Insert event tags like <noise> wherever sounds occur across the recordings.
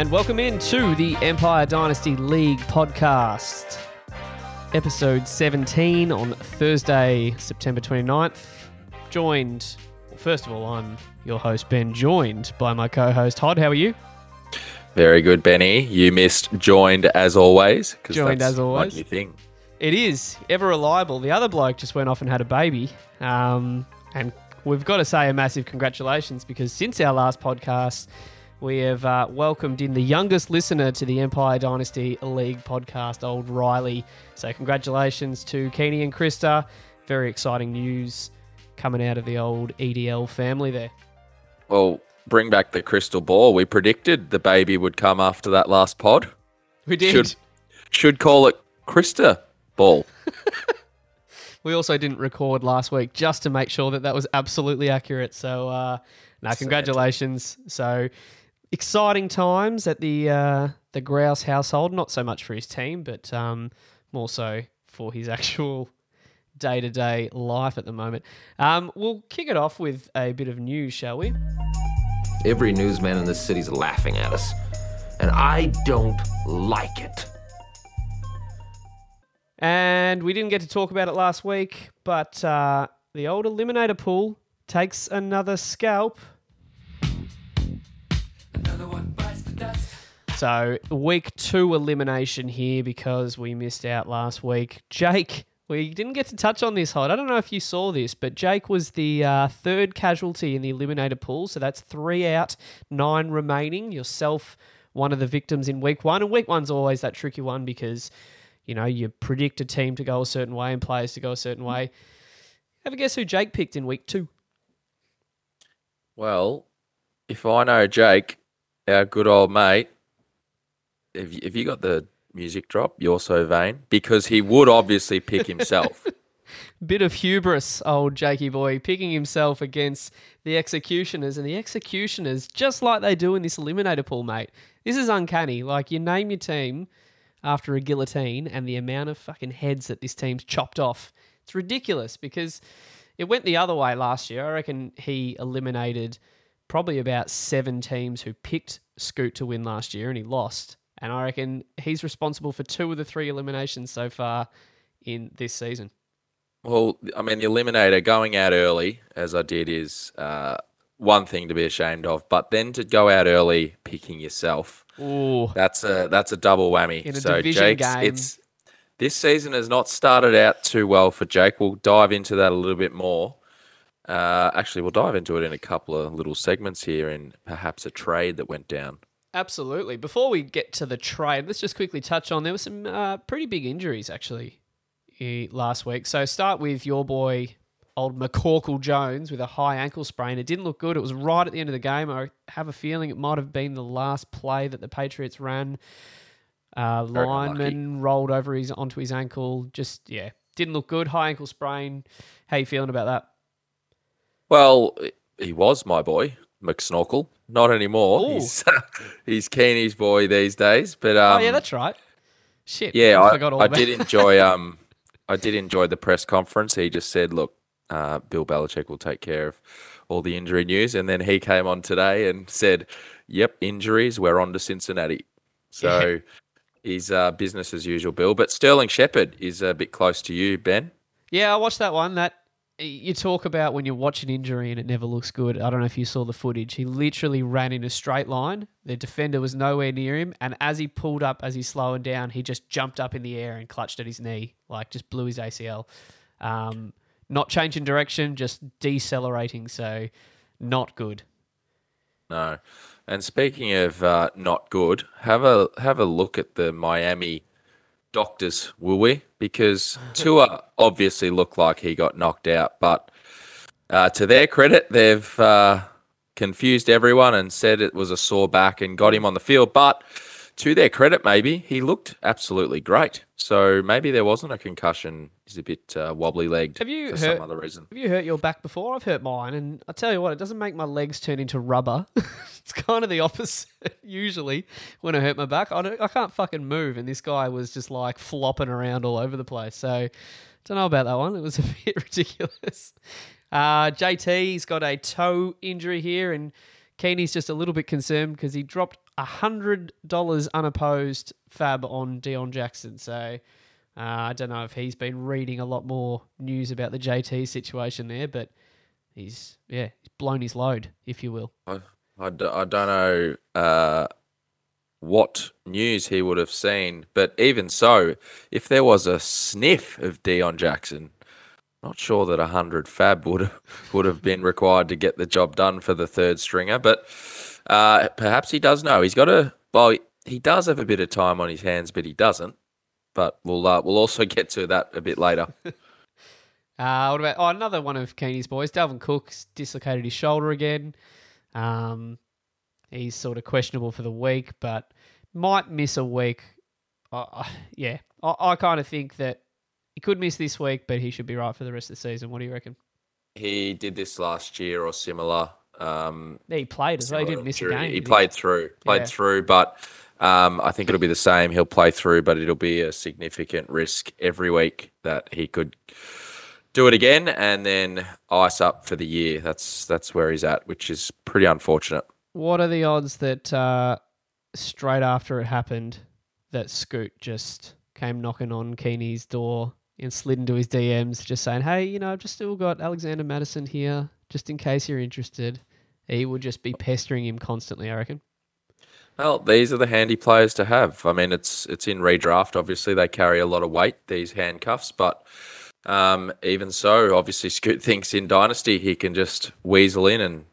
And welcome in to the Empire Dynasty League podcast, episode 17 on Thursday, September 29th. Joined, well, first of all, I'm your host, Ben, joined by my co host, Hod. How are you? Very good, Benny. You missed joined as always. Joined that's as always. New thing. It is ever reliable. The other bloke just went off and had a baby. Um, and we've got to say a massive congratulations because since our last podcast, we have uh, welcomed in the youngest listener to the Empire Dynasty League podcast, old Riley. So, congratulations to Keeney and Krista. Very exciting news coming out of the old EDL family there. Well, bring back the crystal ball. We predicted the baby would come after that last pod. We did. Should should call it Krista Ball. <laughs> We also didn't record last week just to make sure that that was absolutely accurate. So, uh, no, congratulations. So, exciting times at the uh, the Grouse household. Not so much for his team, but um, more so for his <laughs> actual day to day life at the moment. Um, we'll kick it off with a bit of news, shall we? Every newsman in this city's laughing at us. And I don't like it. And we didn't get to talk about it last week, but uh, the old eliminator pool takes another scalp. So, week two elimination here because we missed out last week. Jake, we didn't get to touch on this, Hod. I don't know if you saw this, but Jake was the uh, third casualty in the eliminator pool. So, that's three out, nine remaining. Yourself, one of the victims in week one. And week one's always that tricky one because you know, you predict a team to go a certain way and players to go a certain way. Have a guess who Jake picked in week two? Well, if I know Jake, our good old mate, if you, if you got the music drop, you're so vain because he would obviously pick himself. <laughs> Bit of hubris, old Jakey boy, picking himself against the executioners, and the executioners, just like they do in this eliminator pool, mate. This is uncanny. Like you name your team after a guillotine, and the amount of fucking heads that this team's chopped off, it's ridiculous because it went the other way last year. I reckon he eliminated probably about seven teams who picked Scoot to win last year, and he lost. And I reckon he's responsible for two of the three eliminations so far in this season. Well, I mean, the eliminator going out early, as I did, is uh, one thing to be ashamed of. But then to go out early picking yourself, Ooh. that's a that's a double whammy. In a so division Jake's, game. it's this season has not started out too well for Jake. We'll dive into that a little bit more. Uh, actually, we'll dive into it in a couple of little segments here, and perhaps a trade that went down. Absolutely. Before we get to the trade, let's just quickly touch on there were some uh, pretty big injuries actually last week. So start with your boy, old McCorkle Jones, with a high ankle sprain. It didn't look good. It was right at the end of the game. I have a feeling it might have been the last play that the Patriots ran. Uh, Very lineman rolled over his onto his ankle. Just yeah, didn't look good. High ankle sprain. How you feeling about that? Well, he was my boy, McSnorkel. Not anymore. Ooh. He's <laughs> he's Keeney's boy these days. But um, oh yeah, that's right. Shit. Yeah, I, I, forgot all I did enjoy <laughs> um I did enjoy the press conference. He just said, "Look, uh, Bill Belichick will take care of all the injury news," and then he came on today and said, "Yep, injuries. We're on to Cincinnati." So he's uh, business as usual, Bill. But Sterling Shepard is a bit close to you, Ben. Yeah, I watched that one. That you talk about when you watch an injury and it never looks good. I don't know if you saw the footage. He literally ran in a straight line. The defender was nowhere near him, and as he pulled up, as he's slowing down, he just jumped up in the air and clutched at his knee, like just blew his ACL. Um, not changing direction, just decelerating. So, not good. No. And speaking of uh, not good, have a have a look at the Miami doctors, will we? Because Tua obviously looked like he got knocked out, but uh, to their credit, they've uh, confused everyone and said it was a sore back and got him on the field. But to their credit, maybe he looked absolutely great. So maybe there wasn't a concussion. He's a bit uh, wobbly legged Have you for heard- some other reason. Have you hurt your back before? I've hurt mine, and I tell you what, it doesn't make my legs turn into rubber. <laughs> it's kind of the opposite <laughs> usually when I hurt my back. I, don't, I can't fucking move, and this guy was just like flopping around all over the place. So, don't know about that one. It was <laughs> a bit ridiculous. Uh, JT's got a toe injury here, and Keeney's just a little bit concerned because he dropped hundred dollars unopposed fab on Deon Jackson. So uh, I don't know if he's been reading a lot more news about the JT situation there, but he's yeah he's blown his load, if you will. I, I, d- I don't know uh, what news he would have seen, but even so, if there was a sniff of Dion Jackson, not sure that hundred fab would would have been required to get the job done for the third stringer. But uh, perhaps he does know. He's got a well. He does have a bit of time on his hands, but he doesn't. But we'll uh, we'll also get to that a bit later. <laughs> Uh, what about oh, another one of Keeney's boys? Dalvin Cook's dislocated his shoulder again. Um, he's sort of questionable for the week, but might miss a week. Uh, yeah, I, I kind of think that he could miss this week, but he should be right for the rest of the season. What do you reckon? He did this last year or similar. Um, Yeah, he played as well. He didn't miss a game. He played through, played Yeah. through, but um, I think it'll be the same. He'll play through, but it'll be a significant risk every week that he could do it again and then ice up for the year. That's that's where he's at, which is pretty unfortunate. What are the odds that uh, straight after it happened, that Scoot just came knocking on Keeney's door and slid into his DMs, just saying, "Hey, you know, I've just still got Alexander Mattison here, just in case you're interested." He would just be pestering him constantly. I reckon. Well, these are the handy players to have. I mean, it's it's in redraft. Obviously, they carry a lot of weight. These handcuffs, but um, even so, obviously, <laughs> Scoot thinks in Dynasty he can just weasel in and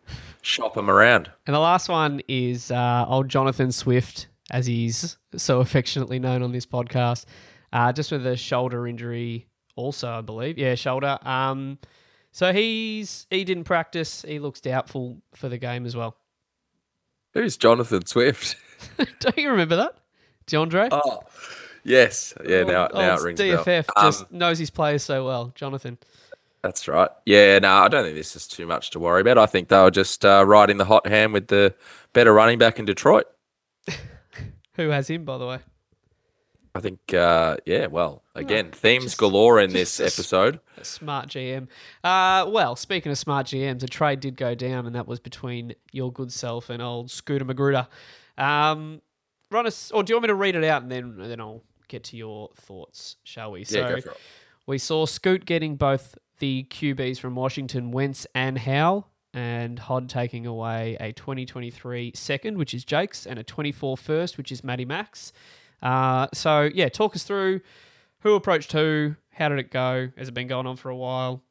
shop them around. And the last one is uh, old Jonathan Swift, as he's so <laughs> affectionately known on this podcast, uh, just with a shoulder injury, also I believe. Yeah, shoulder. Um, so he's he didn't practice. He looks doubtful for the game as well. Who's Jonathan Swift? <laughs> <laughs> Don't you remember that, DeAndre? Oh, yes, yeah. Old- Now, now old it rings. DFF Um, just knows his players so well, Jonathan. That's right. Yeah, no, I don't think this is too much to worry about. I think they were just uh, riding the hot hand with the better running back in Detroit. <laughs> Who has him, by the way? I think, uh, yeah, well, again, themes galore in this episode. Smart GM. Uh, well, speaking of smart GMs, a trade did go down, and that was between your good self and old Scooter Magruder. Um, run us, or do you want me to read it out and then then I'll get to your thoughts, shall we? Yeah, go for it. we saw Scoot getting both the QBs from Washington, Wentz and Howell, and Hod taking away a 2023 second, which is Jake's, and a 24 first, which is Matty Max. Uh, so, yeah, talk us through who approached who, how did it go? Has it been going on for a while?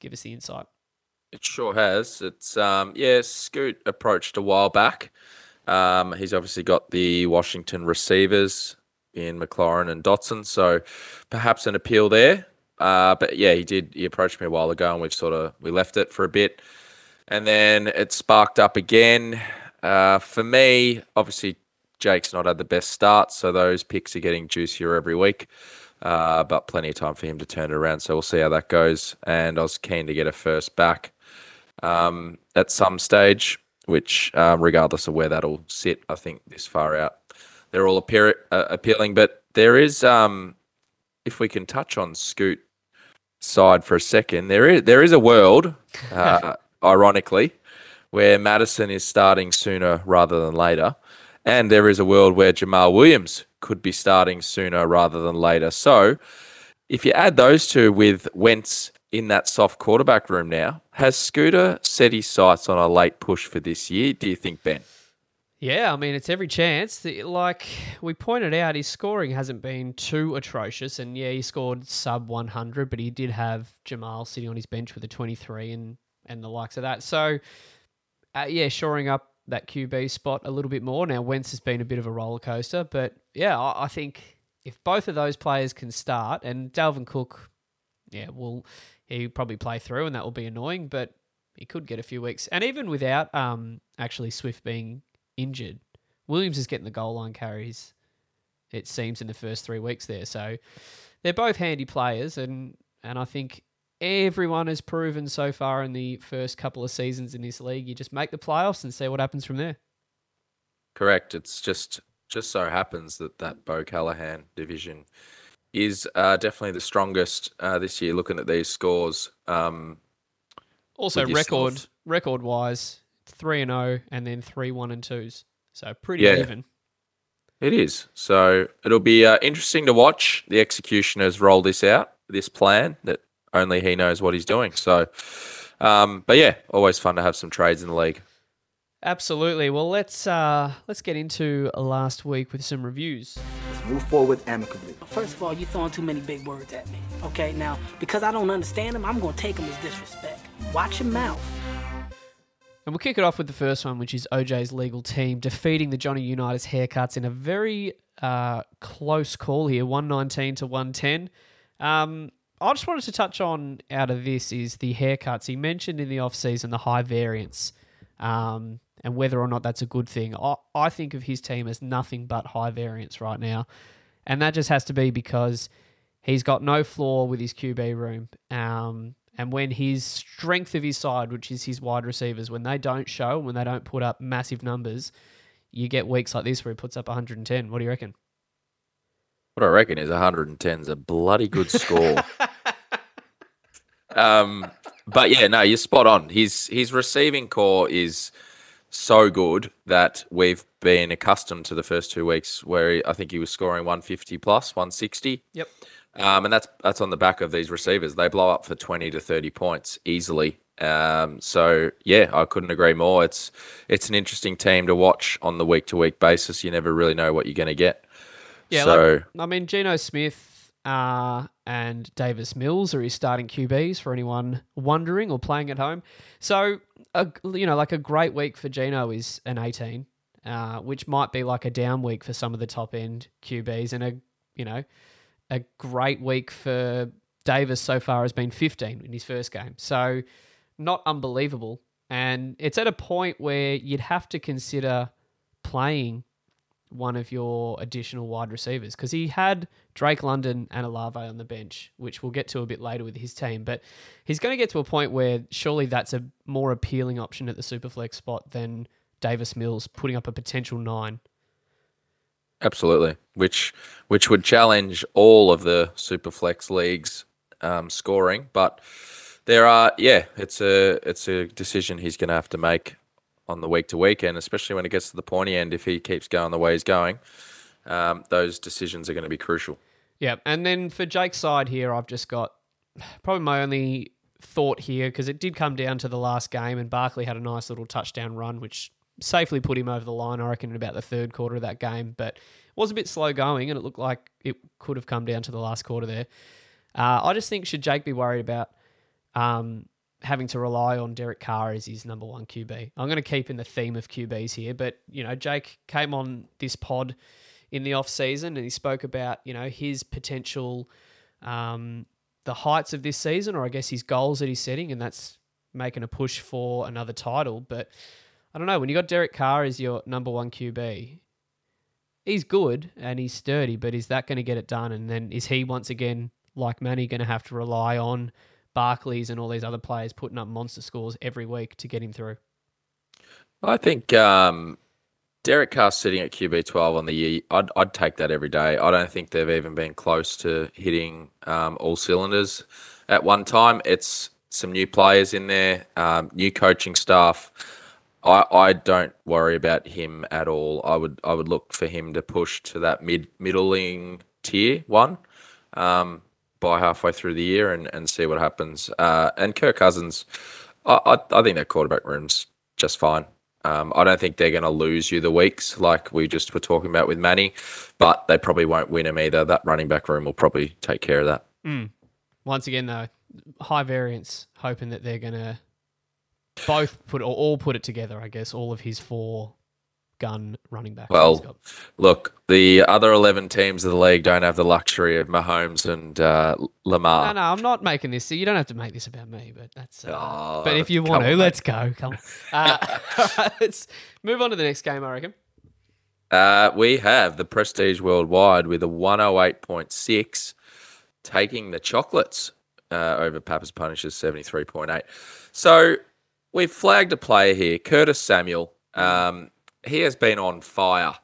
Give us the insight. It sure has. It's um yeah, Scoot approached a while back. Um, he's obviously got the Washington receivers in McLaurin and Dotson, so perhaps an appeal there. Uh, but yeah, he did. He approached me a while ago, and we've sort of we left it for a bit, and then it sparked up again. Uh, for me, obviously, Jake's not had the best start, so those picks are getting juicier every week. Uh, but plenty of time for him to turn it around. So we'll see how that goes. And I was keen to get a first back um, at some stage, which, um, regardless of where that'll sit, I think this far out, they're all appear- uh, appealing. But there is, um, if we can touch on Scoot side for a second, there is there is a world, <laughs> uh, ironically, where Mattison is starting sooner rather than later, and there is a world where Jamaal Williams could be starting sooner rather than later. So, if you add those two with Wentz in that soft quarterback room now, has Scooter set his sights on a late push for this year? Do you think, Ben? Yeah, I mean, it's every chance. The- Like we pointed out, his scoring hasn't been too atrocious. And yeah, he scored sub 100, but he did have Jamal sitting on his bench with a 23 and, and the likes of that. So, uh, yeah, shoring up that QB spot a little bit more. Now, Wentz has been a bit of a roller coaster, but yeah, I, I think if both of those players can start, and Dalvin Cook, yeah, will he probably play through, and that will be annoying, but he could get a few weeks. And even without um actually Swift being injured, Williams is getting the goal line carries. It seems in the first three weeks there, so they're both handy players, and and I think everyone has proven so far in the first couple of seasons in this league, you just make the playoffs and see what happens from there. Correct. It's just just so happens that that Bo Callahan division is uh, definitely the strongest uh, this year. Looking at these scores, um, Also, record record wise, three and zero, and then three one and twos. So pretty Yeah. even. It is. So it'll be uh, interesting to watch. The executioners roll this out, this plan that only he knows what he's doing. So, um, but yeah, always fun to have some trades in the league. Absolutely. Well, let's uh, let's get into last week with some reviews. Let's move forward amicably. First of all, you're throwing too many big words at me. Okay, now, because I don't understand them, I'm going to take them as disrespect. Watch your mouth. And we'll kick it off with the first one, which is OJ's legal team defeating the Johnny Unitas haircuts in a very uh, close call here, 119 to 110. Um, I just wanted to touch on out of this is the haircuts. He mentioned in the off-season the high variance um, and whether or not that's a good thing. I, I think of his team as nothing but high variance right now. And that just has to be because he's got no flaw with his QB room. Um, and when his strength of his side, which is his wide receivers, when they don't show, when they don't put up massive numbers, you get weeks like this where he puts up 110. What do you reckon? What I reckon is 110 is a bloody good score. <laughs> um, but yeah, no, you're spot on. His his receiving core is so good that we've been accustomed to the first two weeks where he, I think he was scoring 150 plus, 160. Yep. Um, and that's that's on the back of these receivers. They blow up for 20 to 30 points easily. Um, so yeah, I couldn't agree more. It's it's an interesting team to watch on the week to week basis. You never really know what you're going to get. Yeah, So like, I mean, Geno Smith uh, and Davis Mills are his starting QBs for anyone wondering or playing at home. So, a, you know, like a great week for Geno is an 18, uh, which might be like a down week for some of the top end QBs, and a you know, a great week for Davis so far has been 15 in his first game. So, not unbelievable. And it's at a point where you'd have to consider playing one of your additional wide receivers because he had Drake London and Olave on the bench, which we'll get to a bit later with his team. But he's going to get to a point where surely that's a more appealing option at the superflex spot than Davis Mills putting up a potential nine. Absolutely, which which would challenge all of the superflex leagues um, scoring, but there are yeah, it's a it's a decision he's going to have to make on the week to week, and especially when it gets to the pointy end, if he keeps going the way he's going, um, those decisions are going to be crucial. Yeah, and then for Jake's side here, I've just got probably my only thought here because it did come down to the last game, and Barkley had a nice little touchdown run, which safely put him over the line, I reckon, in about the third quarter of that game. But it was a bit slow going, and it looked like it could have come down to the last quarter there. Uh, I just think should Jake be worried about um, having to rely on Derek Carr as his number one QB? I'm going to keep in the theme of QBs here, but you know, Jake came on this pod in the off season and he spoke about you know his potential, um, the heights of this season, or I guess his goals that he's setting, and that's making a push for another title. But I don't know when you got Derek Carr as your number one QB. He's good and he's sturdy, but is that going to get it done? And then is he once again, like Manny, going to have to rely on Barkleys and all these other players putting up monster scores every week to get him through? I think um, Derek Carr sitting at QB twelve on the year. I'd I'd take that every day. I don't think they've even been close to hitting um, all cylinders at one time. It's some new players in there, um, new coaching staff. I, I don't worry about him at all. I would I would look for him to push to that mid middling tier one um, by halfway through the year and, and see what happens. Uh, and Kirk Cousins, I, I, I think their quarterback room's just fine. Um, I don't think they're going to lose you the weeks like we just were talking about with Manny, but they probably won't win him either. That running back room will probably take care of that. Once again, though, high variance, hoping that they're going to both put or all put it together. I guess all of his four gun running back. Well, look, the other 11 teams of the league don't have the luxury of Mahomes and uh, Lamar. no, no, I'm not making this. You don't have to make this about me, but that's. Uh, Oh, but if you want to, on, let's go. Come on. Uh, <laughs> let's move on to the next game. I reckon. Uh, we have the Prestige Worldwide with a 108.6 taking the chocolates uh, over Papa's Punishers 73.8. So we've flagged a player here, Curtis Samuel. Um, he has been on fire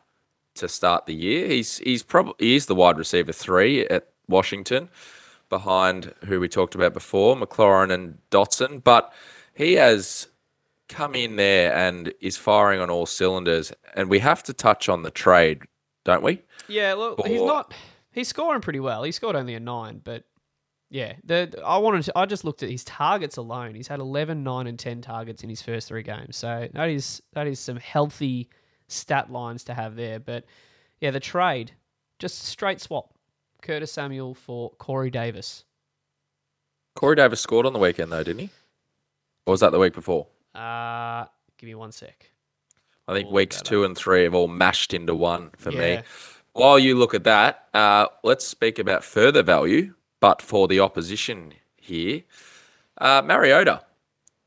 to start the year. He's he's probably he is the wide receiver three at Washington, behind who we talked about before, McLaurin and Dotson. But he has come in there and is firing on all cylinders. And we have to touch on the trade, don't we? Yeah, look, he's not. He's scoring pretty well. He scored only a nine, but yeah, the I wanted. To, I just looked at his targets alone. He's had 11, 9, and ten targets in his first three games. So that is that is some healthy stat lines to have there. But yeah, the trade, just straight swap. Curtis Samuel for Corey Davis. Corey Davis scored on the weekend though, didn't he? Or was that the week before? Uh give me one sec. I think We'll weeks that two and three have all mashed into one for Yeah. me. While you look at that, uh, let's speak about further value, but for the opposition here. Uh, Mariota,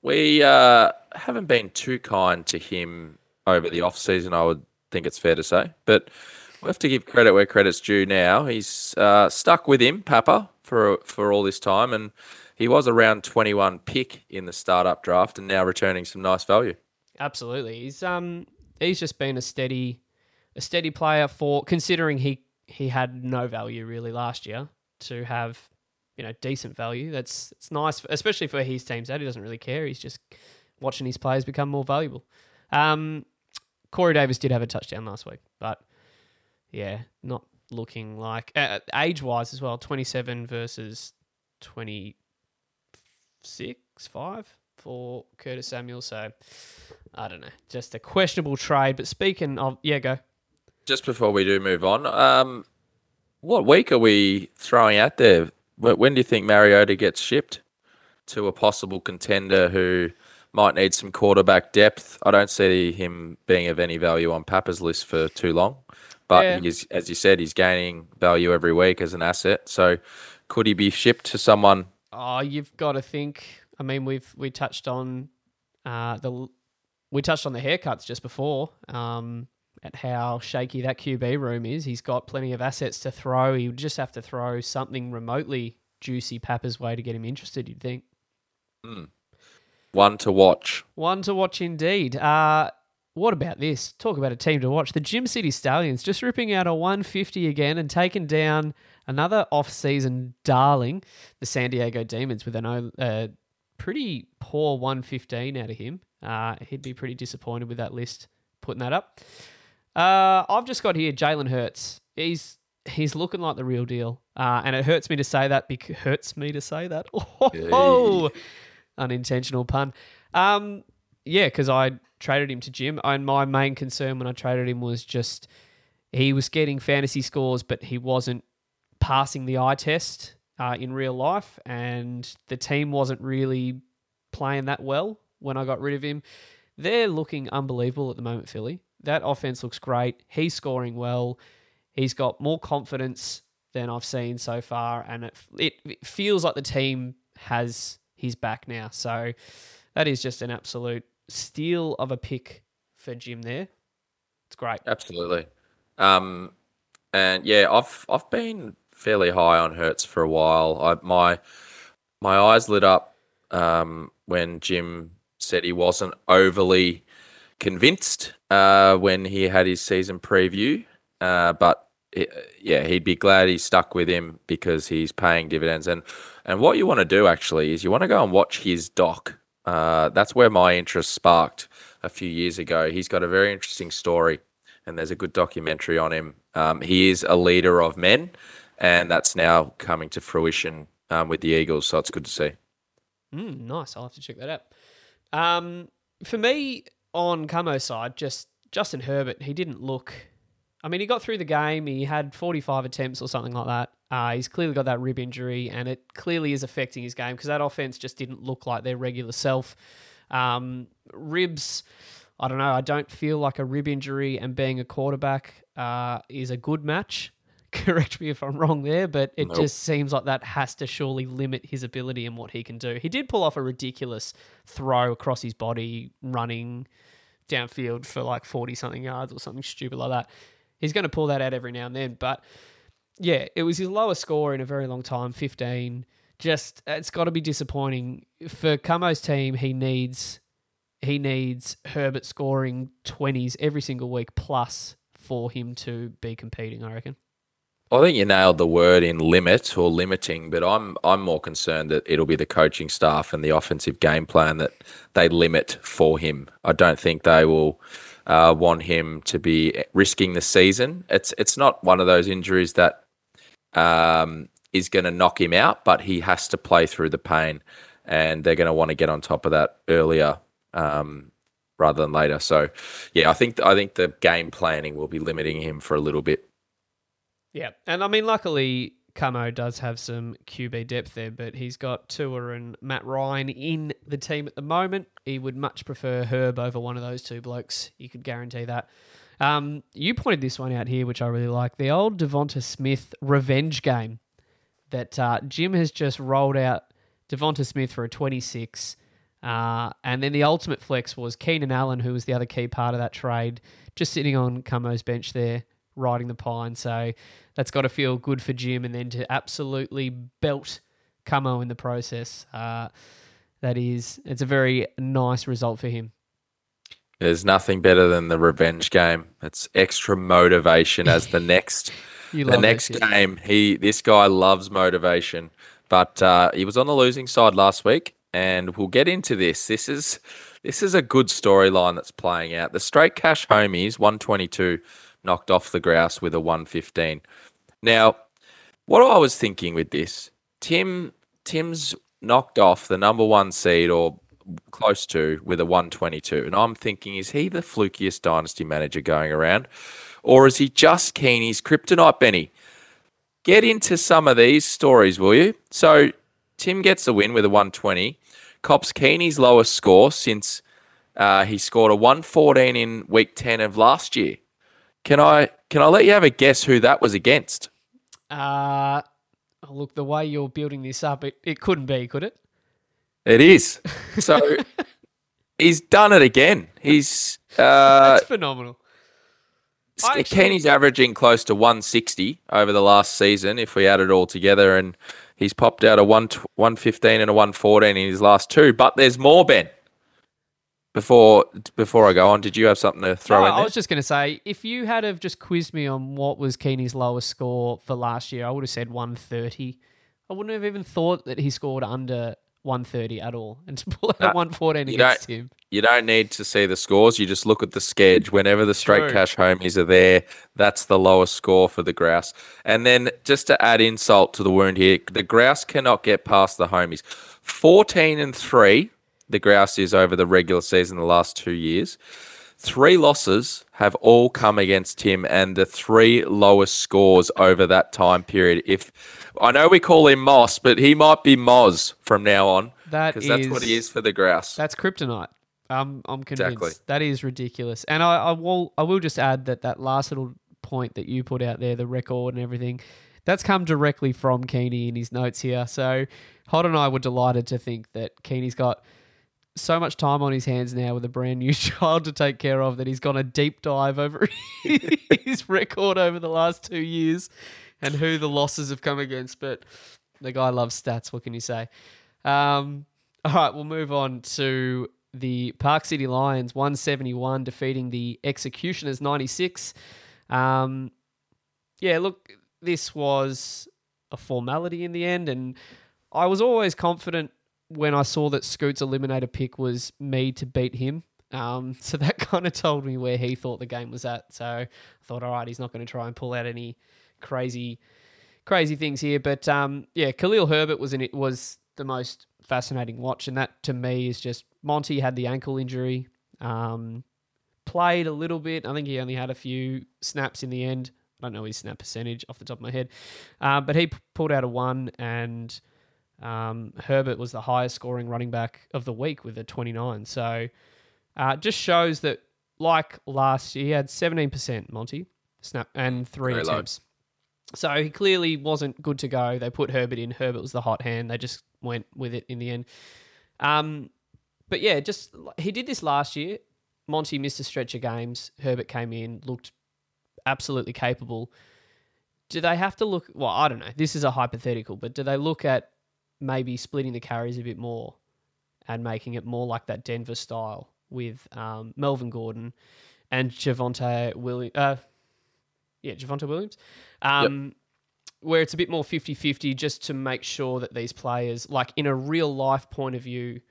we uh, haven't been too kind to him over the off season. I would think it's fair to say, but we have to give credit where credit's due. Now he's uh, stuck with him, Papa, for for all this time, and he was a round twenty one pick in the startup draft, and now returning some nice value. Absolutely. He's um he's just been a steady a steady player for considering he he had no value really last year to have you know decent value. That's it's nice especially for his teams that he doesn't really care. He's just watching his players become more valuable. Um Corey Davis did have a touchdown last week, but yeah, not looking like uh, age-wise as well, 27 versus 26 5 for Curtis Samuel, so I don't know. Just a questionable trade. But speaking of, yeah, go. just before we do move on, um, what week are we throwing out there? When do you think Mariota gets shipped to a possible contender who might need some quarterback depth? I don't see him being of any value on Papa's list for too long, but Yeah. as you said, he's gaining value every week as an asset. So could he be shipped to someone? Oh, you've got to think. I mean, we've we touched on uh, the we touched on the haircuts just before. Um, at how shaky that QB room is. He's got plenty of assets to throw. He would just have to throw something remotely juicy Papa's way to get him interested. You'd think. One to watch. One to watch indeed. Uh, what about this? Talk about a team to watch. The Gym City Stallions just ripping out a 150 again and taking down another off-season darling, the San Diego Demons, with a uh, pretty poor 115 out of him. Uh, he'd be pretty disappointed with that list, putting that up. Uh, I've just got here Jalen Hurts. He's he's looking like the real deal, uh, and it hurts me to say that. Because hurts me to say that. <laughs> Oh, unintentional pun. Um, yeah, because I traded him to Jim, and my main concern when I traded him was just he was getting fantasy scores, but he wasn't passing the eye test uh, in real life, and the team wasn't really playing that well when I got rid of him. They're looking unbelievable at the moment, Philly. That offense looks great. He's scoring well. He's got more confidence than I've seen so far, and it, it, it feels like the team has his back now. So that is just an absolute steal of a pick for Jim there. It's great. Absolutely. Um, and yeah, I've I've been fairly high on Hurts for a while. I my my eyes lit up um, when Jim said he wasn't overly convinced uh, when he had his season preview, uh, but it, yeah, he'd be glad he stuck with him because he's paying dividends. And and what you want to do actually is you want to go and watch his doc. Uh, that's where my interest sparked a few years ago. He's got a very interesting story, and there's a good documentary on him. Um, he is a leader of men, and that's now coming to fruition um, with the Eagles. So it's good to see. Mm, nice. I'll have to check that out. Um, for me, on Camo's side, just Justin Herbert, he didn't look. I mean, he got through the game. He had 45 attempts or something like that. Uh, he's clearly got that rib injury, and it clearly is affecting his game because that offense just didn't look like their regular self. Um, ribs, I don't know. I don't feel like a rib injury and being a quarterback uh, is a good match. Correct me if I'm wrong there, but it Nope. just seems like that has to surely limit his ability and what he can do. He did pull off a ridiculous throw across his body, running downfield for like 40 something yards or something stupid like that. He's going to pull that out every now and then, but yeah, it was his lowest score in a very long time, 15. Just it's got to be disappointing for Camo's team. He needs he needs Herbert scoring 20s every single week plus for him to be competing, I reckon. I think you nailed the word in limit or limiting, but I'm I'm more concerned that it'll be the coaching staff and the offensive game plan that they limit for him. I don't think they will uh, want him to be risking the season. It's it's not one of those injuries that um, is going to knock him out, but he has to play through the pain, and they're going to want to get on top of that earlier um, rather than later. So, yeah, I think I think the game planning will be limiting him for a little bit. Yeah, and I mean, luckily, Camo does have some QB depth there, but he's got Tua and Matt Ryan in the team at the moment. He would much prefer Herb over one of those two blokes. You could guarantee that. Um, you pointed this one out here, which I really like the old Devonta Smith revenge game that uh, Jim has just rolled out Devonta Smith for a 26. Uh, and then the ultimate flex was Keenan Allen, who was the other key part of that trade, just sitting on Camo's bench there, riding the pine. So that's got to feel good for Jim, and then to absolutely belt Camo in the process. Uh, that is, it's a very nice result for him. There's nothing better than the revenge game. It's extra motivation as the next <laughs> the next this game. He this guy loves motivation, but uh, he was on the losing side last week, and we'll get into this. This is this is a good storyline that's playing out. The straight cash homies 122 knocked off the grouse with a 115. Now, what I was thinking with this, Tim Tim's knocked off the number one seed or close to with a 122. And I'm thinking, is he the flukiest dynasty manager going around? Or is he just Keeney's kryptonite Benny? Get into some of these stories, will you? So Tim gets the win with a 120. Cops Keeney's lowest score since uh, he scored a 114 in week 10 of last year. Can I can I let you have a guess who that was against? Uh, look, the way you're building this up, it, it couldn't be, could it? It is. <laughs> So he's done it again. He's uh, That's phenomenal. Actually- Keeney's averaging close to 160 over the last season if we add it all together, and he's popped out a 1 115 and a 114 in his last two. But there's more, Ben. Before before I go on, did you have something to throw No, in I was just going to say, if you had have just quizzed me on what was Keeney's lowest score for last year, I would have said 130. I wouldn't have even thought that he scored under 130 at all. And <laughs> to pull out No, 114 you against him. you don't need to see the scores. You just look at the sketch. Whenever the straight True. cash homies are there, that's the lowest score for the grouse. And then just to add insult to the wound here, the grouse cannot get past the homies. 14 and 3, the grouse is over the regular season the last two years. Three losses have all come against him, and the three lowest scores over that time period. If I know we call him Moss, but he might be Moz from now on, That because that's what he is- is for the grouse. That's kryptonite. Um, I'm convinced Exactly. that is ridiculous. And I, I will I will just add that that last little point that you put out there, the record and everything, that's come directly from Keeney in his notes here. So Hod and I were delighted to think that Keeney's got so much time on his hands now with a brand new <laughs> child to take care of that he's gone a deep dive over <laughs> his record over the last two years and who the losses have come against. But the guy loves stats. What can you say? Um, all right, we'll move on to the Park City Lions, 171, defeating the Executioners, 96. Um, yeah, look, this was a formality in the end, and I was always confident when I saw that Scoot's eliminator pick was me to beat him. Um, <laughs> so that kind of told me where he thought the game was at. So I thought, all right, he's not going to try and pull out any crazy, crazy things here. But um, yeah, Khalil Herbert was in it was the most fascinating watch, and that to me is just Monty had the ankle injury, um, played a little bit. I think he only had a few snaps in the end. I don't know his snap percentage off the top of my head, uh, but he p- pulled out a one, and um, Herbert was the highest scoring running back of the week with a 29. So uh, just shows that, like last year, he had 17% Monty snap and three Very low. attempts. So he clearly wasn't good to go. They put Herbert in. Herbert was the hot hand. They just went with it in the end. Um, but yeah, just he did this last year. Monty missed a stretch of games. Herbert came in, looked absolutely capable. Do they have to look? Well, I don't know. This is a hypothetical, but do they look at maybe splitting the carries a bit more and making it more like that Denver style with um, Melvin Gordon and Javonte Williams? Uh, yeah, Javonte Williams. Um, where it's a bit more 50-50 just to make sure that these players, like in a real life point of view,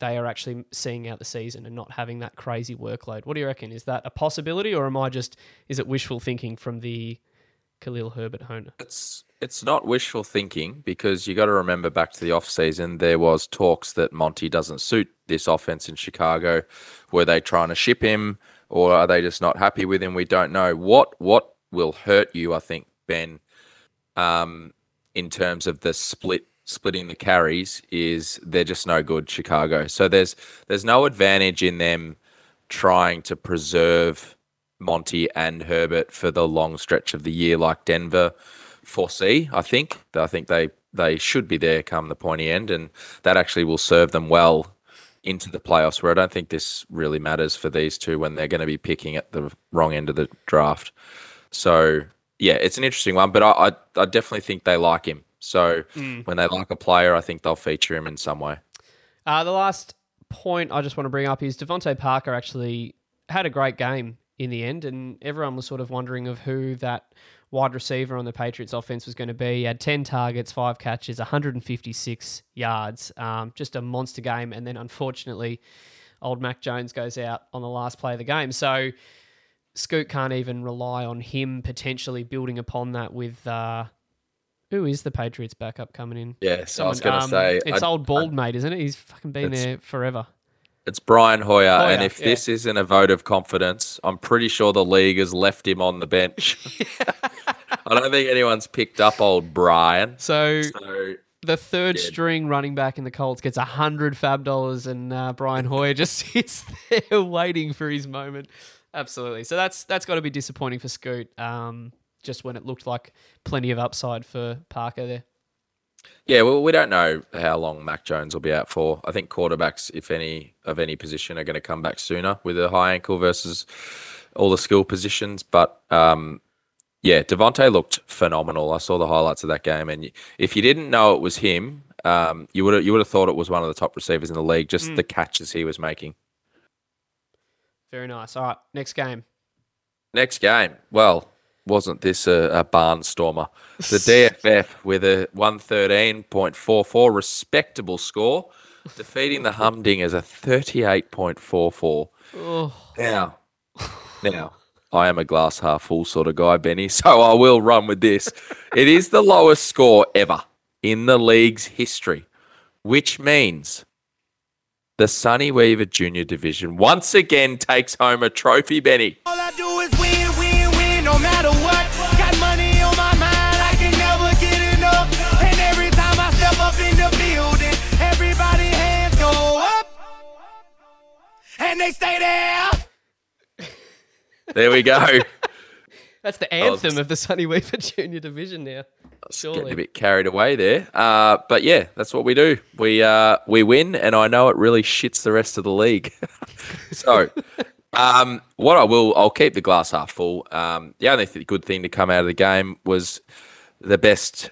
they are actually seeing out the season and not having that crazy workload. What do you reckon? Is that a possibility, or am I just is it wishful thinking from the Khalil Herbert owner? It's it's not wishful thinking because you got to remember back to the off season there was talks that Monty doesn't suit this offense in Chicago. Were they trying to ship him or are they just not happy with him? We don't know. What what will hurt you, I think, Ben, um, in terms of the split splitting the carries is they're just no good, Chicago. So there's there's no advantage in them trying to preserve Monty and Herbert for the long stretch of the year like Denver foresee. I think I think they they should be there come the pointy end, and that actually will serve them well into the playoffs. Where I don't think this really matters for these two when they're going to be picking at the wrong end of the draft. So yeah, it's an interesting one, but I I, I definitely think they like him. So Mm. when they like a player, I think they'll feature him in some way. Uh, the last point I just want to bring up is DeVante Parker actually had a great game in the end, and everyone was sort of wondering of who that wide receiver on the Patriots offense was going to be. He had 10 targets, five catches, 156 yards. Um, just a monster game. And then unfortunately, old Mac Jones goes out on the last play of the game. So Scoot can't even rely on him potentially building upon that with. Uh, who is the Patriots backup coming in? Yes, I was going to say it's I- old bald mate, isn't it? He's fucking been there forever. It's Brian Hoyer, and if yeah. this isn't a vote of confidence, I'm pretty sure the league has left him on the bench. <laughs> I don't think anyone's picked up old Brian. So So the third Dead. string running back in the Colts gets a hundred fab dollars, and uh, Brian Hoyer <laughs> just sits there waiting for his moment. Absolutely. So that's that's got to be disappointing for Scoot. Um, just when it looked like plenty of upside for Parker there. Yeah, well, we don't know how long Mac Jones will be out for. I think quarterbacks, if any of any position, are going to come back sooner with a high ankle versus all the skill positions. But um, yeah, DeVante looked phenomenal. I saw the highlights of that game, and if you didn't know it was him, um, you would you would have thought it was one of the top receivers in the league. Just the catches he was making. Very nice. All right, next game. Next game. Well, wasn't this a, a barnstormer? <laughs> The DFF with a 113.44 respectable score, defeating the Humdingers a 38.44. Oh, Now, now, I am a glass half full sort of guy, Benny, so I will run with this. It is the lowest score ever in the league's history, which means the Sonny Weaver Junior Division once again takes home a trophy, Benny. All And they stay there. There we go. that's the Oh, anthem of the Sonny Weaver Junior Division now. Surely. Getting a bit carried away there. Uh, but yeah, that's what we do. We uh, we win, and I know it really shits the rest of the league. <laughs> so, um, what I will, I'll keep the glass half full. Um, the only th- good thing to come out of the game was the best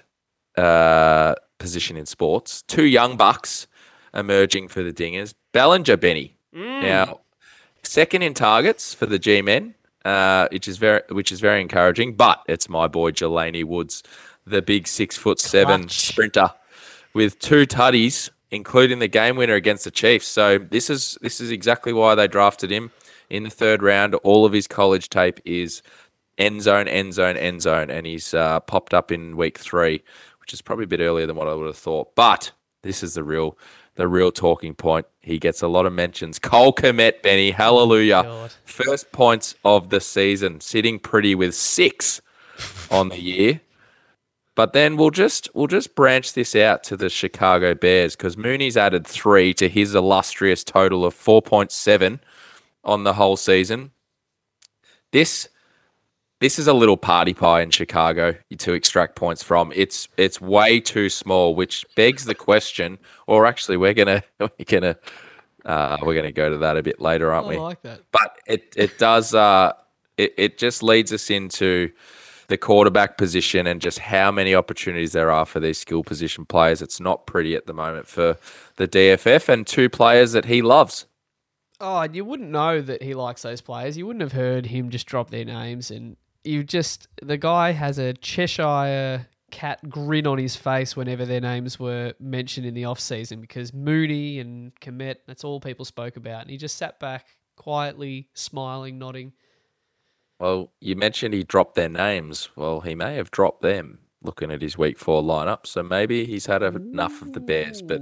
uh, position in sports. Two young bucks emerging for the Dingers. Bellinger Benny. Now, second in targets for the G men, uh, which is very which is very encouraging. But it's my boy Jelani Woods, the big six foot seven sprinter, with two tutties, including the game winner against the Chiefs. So this is this is exactly why they drafted him in the third round. All of his college tape is end zone, end zone, end zone, and he's uh, popped up in week three, which is probably a bit earlier than what I would have thought. But this is the real the real talking point. He gets a lot of mentions. Cole Kmet, Benny, hallelujah. Oh God. First points of the season, sitting pretty with six on the year. But then we'll just we'll just branch this out to the Chicago Bears because Mooney's added three to his illustrious total of four point seven on the whole season. This this is a little party pie in Chicago to extract points from. It's it's way too small, which begs the question. Or actually, we're gonna <laughs> we're gonna uh, we're gonna go to that a bit later, aren't I we? like that. but it it does uh it, it just leads us into the quarterback position and just how many opportunities there are for these skill position players. It's not pretty at the moment for the DFF and two players that he loves. Oh, and you wouldn't know that he likes those players. You wouldn't have heard him just drop their names, and you just the guy has a Cheshire cat grin on his face whenever their names were mentioned in the off season because Mooney and Kmet, that's all people spoke about. And he just sat back quietly, smiling, nodding. Well, you mentioned he dropped their names. Well, he may have dropped them looking at his week four lineup. So maybe he's had enough of the Bears. But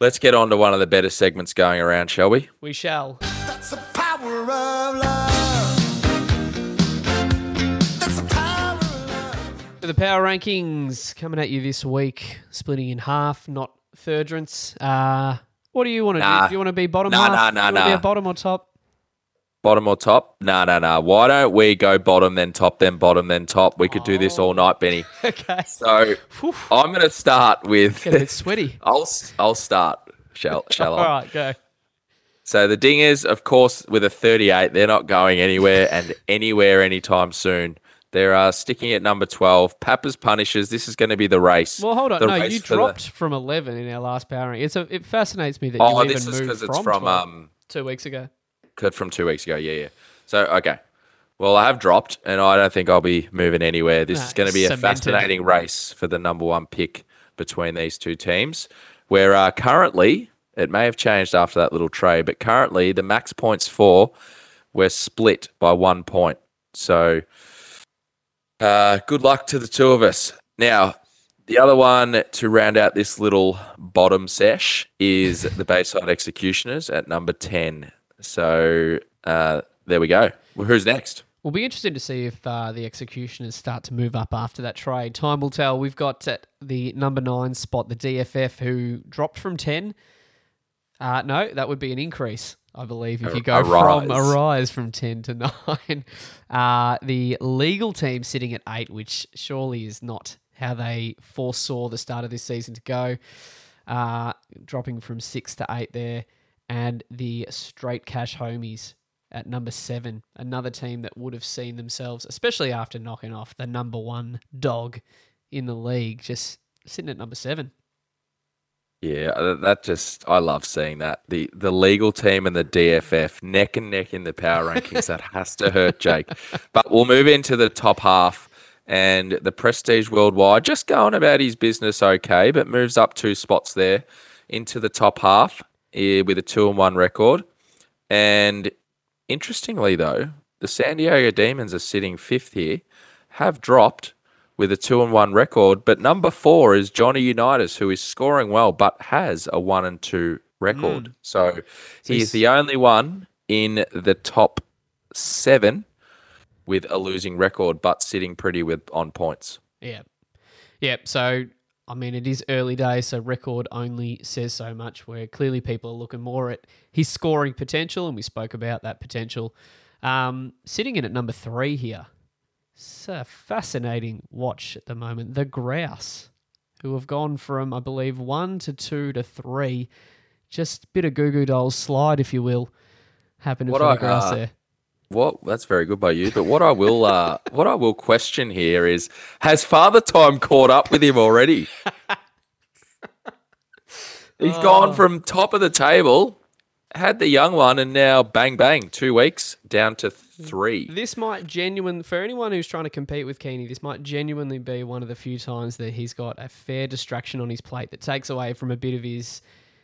let's get on to one of the better segments going around, shall we? We shall. That's the power of love. For the power rankings coming at you this week, splitting in half, not thirdrants. Uh, what do you want to Nah. do? Do you want to be bottom Nah, half? nah, nah, wanna Be nah. a bottom or top? Bottom or top? No, no, no. Why don't we go bottom, then top, then bottom, then top? We could do this all night, Benny. <laughs> Okay. So Whew. I'm going to start with. Get a bit sweaty. <laughs> I'll I'll start. Shall <laughs> shall All I? right, go. So the Dingers, of course, with a 38, they're not going anywhere and anywhere anytime soon. They're uh, sticking at number 12. Papa's Punishers. This is going to be the race. Well, hold on. The no, you for the- dropped from 11 in our last power. It's a, it fascinates me that Oh, you this even is moved because from, it's from 12 um two weeks ago. cut from two weeks ago. Yeah, yeah. So okay. Well, I have dropped, and I don't think I'll be moving anywhere. This Nah, is going to be a fascinating race for the number one pick between these two teams. Where uh, currently, it may have changed after that little trade, but currently the max points for we're split by one point. So, uh, good luck to the two of us. Now, the other one to round out this little bottom sesh is the Bayside Executioners at number 10. So uh, there we go. Well, who's next? We'll be interested to see if uh, the executioners start to move up after that trade. Time will tell. We've got at the number nine spot the DFF who dropped from 10. Uh, no, that would be an increase, I believe, if you go a from a rise. from 10 to <laughs> 9. Uh, the legal team sitting at 8, which surely is not how they foresaw the start of this season to go. Uh, dropping from 6 to 8 there. And the straight cash homies at number seven, another team that would have seen themselves, especially after knocking off the number one dog in the league, just sitting at number seven. Yeah, uh, that just I love seeing that the the legal team and the DFF neck and neck in the power rankings. that <laughs> has to hurt, Jake. But we'll move into the top half and the Prestige Worldwide just going about his business okay, but moves up two spots there into the top half eh, with a two and one record. And interestingly, though, the San Diego Demons are sitting fifth here, have dropped with a two and one record. But number four is Johnny Unitas, who is scoring well but has a one and two record. So he he's- is the only one in the top seven with a losing record, but sitting pretty with on points. Yeah. Yeah. So, I mean, it is early days, so record only says so much, where clearly people are looking more at his scoring potential, and we spoke about that potential. Um, sitting in at number three here. It's a fascinating watch at the moment. The Grouse, who have gone from, I believe, one to two to three. Just a bit of Goo Goo Dolls slide, if you will, happening What for the Grouse uh, there. What that's very good by you. But what I will uh <laughs> what I will question here is has Father Time caught up with him already? <laughs> He's Oh. gone from top of the table, had the young one, and now bang bang, two weeks down to three. This might genuine for anyone who's trying to compete with Keeney. This might genuinely be one of the few times that he's got a fair distraction on his plate that takes away from a bit of his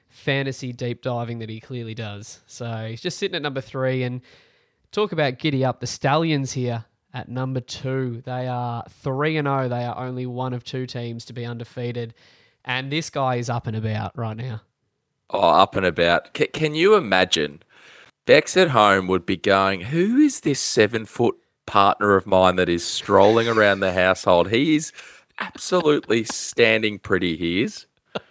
fantasy deep diving that he clearly does. So he's just sitting at number three. And talk about giddy up. The Stallions here at number two. They are three and zero. They are only one of two teams to be undefeated. And this guy is up and about right now. Oh, up and about. C- can you imagine? Bex at home would be going, Who is this seven foot partner of mine that is strolling around the household? He is absolutely standing pretty, he is. <laughs>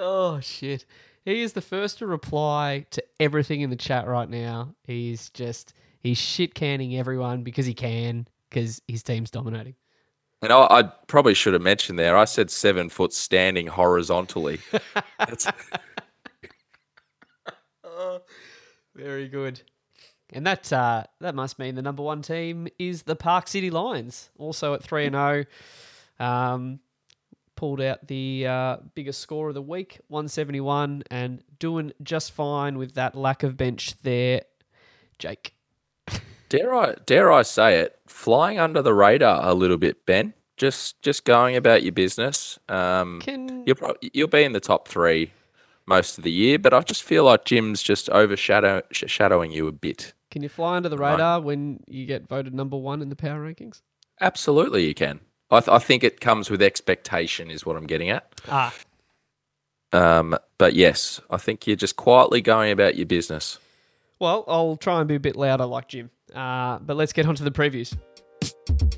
Oh shit. He is the first to reply to everything in the chat right now. He's just he's shit canning everyone because he can, because his team's dominating. And I, I probably should have mentioned there, I said seven foot standing horizontally. <laughs> That's, Very good. And that uh, that must mean the number one team is the Park City Lions, also at three and zero. Um, pulled out the uh, biggest score of the week, one seventy one, and doing just fine with that lack of bench there. Jake. <laughs> dare I dare I say it, flying under the radar a little bit, Ben. Just just going about your business. Um, Can you'll you'll be in the top three most of the year, but I just feel like Jim's just overshadow sh- shadowing you a bit. can you fly under the radar when you get voted number one in the power rankings? Absolutely, you can. I, th- I think it comes with expectation, is what I'm getting at. Ah, Um, but yes, I think you're just quietly going about your business. well, I'll try and be a bit louder like Jim. Uh, but let's get on to the previews.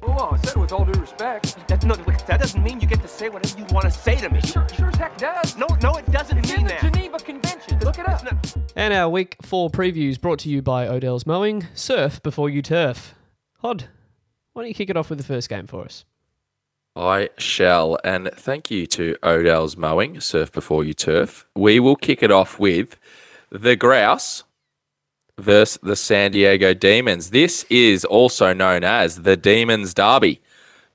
Oh, I said it with all due respect. That, no, that doesn't mean you get to say whatever you want to say to me. Sure, sure as heck does. No, no, it doesn't It's mean in the that. Geneva Convention. Look it up. And our week four previews brought to you by Odell's Mowing. Surf before you turf. Hod, why don't you kick it off with the first game for us? I shall, and thank you to Odell's Mowing, Surf Before You Turf. We will kick it off with the Grouse versus the San Diego Demons. This is also known as the Demons Derby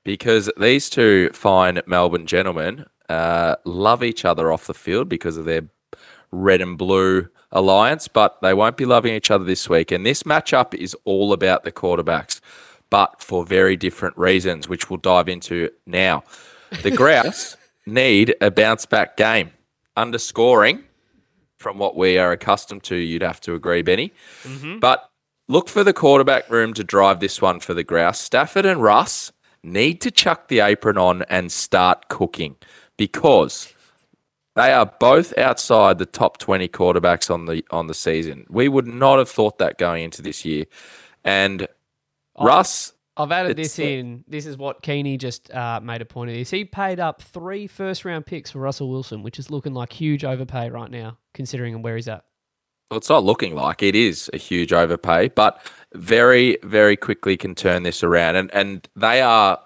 because these two fine Melbourne gentlemen uh, love each other off the field because of their red and blue alliance, but they won't be loving each other this week. And this matchup is all about the quarterbacks, but for very different reasons, which we'll dive into now. The Grouse <laughs> need a bounce back game. Underscoring from what we are accustomed to, you'd have to agree, Benny. Mm-hmm. But look for the quarterback room to drive this one for the Grouse. Stafford and Russ need to chuck the apron on and start cooking because they are both outside the top 20 quarterbacks on the on the season. We would not have thought that going into this year. And oh. Russ, I've added It's this in. This is what Keeney just uh, made a point of this. He paid up three first round picks for Russell Wilson, which is looking like huge overpay right now, considering where he's at. well, it's not looking like it is a huge overpay, but very, very quickly can turn this around. And and they are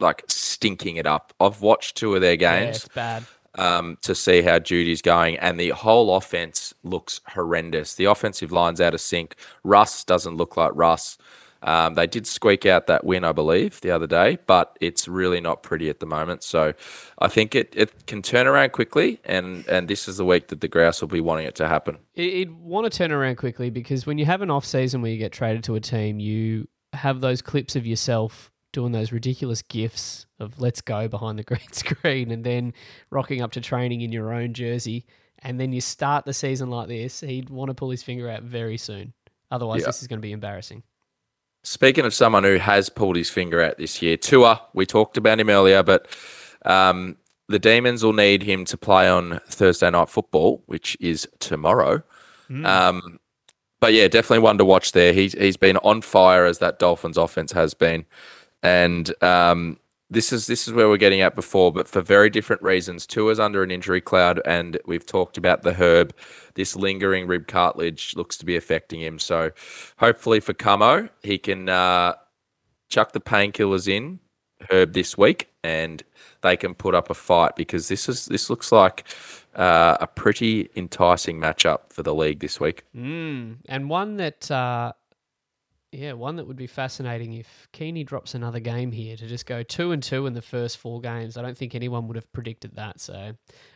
like stinking it up. I've watched two of their Yeah, games. it's bad. um, to see how Jeudy's going, and the whole offense looks horrendous. The offensive line's out of sync. Russ doesn't look like Russ. Um, they did squeak out that win, I believe, the other day, but it's really not pretty at the moment. So I think it, it can turn around quickly, and, and this is the week that the Grouse will be wanting it to happen. It- It'd want to turn around quickly because when you have an off season where you get traded to a team, you have those clips of yourself doing those ridiculous gifs of let's go behind the <laughs> green screen and then rocking up to training in your own jersey. And then you start the season like this, he'd want to pull his finger out very soon. Otherwise, Yeah. this is going to be embarrassing. Speaking of someone who has pulled his finger out this year, Tua, we talked about him earlier, but um, the Demons will need him to play on Thursday night football, which is tomorrow. Um, but yeah, definitely one to watch there. He's he's been on fire as that Dolphins offense has been, and um, this is this is where we're getting at before, but for very different reasons. Tua's under an injury cloud, and we've talked about the herb. This lingering rib cartilage looks to be affecting him. So, hopefully for Camo, he can uh, chuck the painkillers in herb this week, and they can put up a fight because this is this looks like uh, a pretty enticing matchup for the league this week. Mm. And one that, uh, yeah, one that would be fascinating if Keeney drops another game here to just go two and two in the first four games. I don't think anyone would have predicted that. So,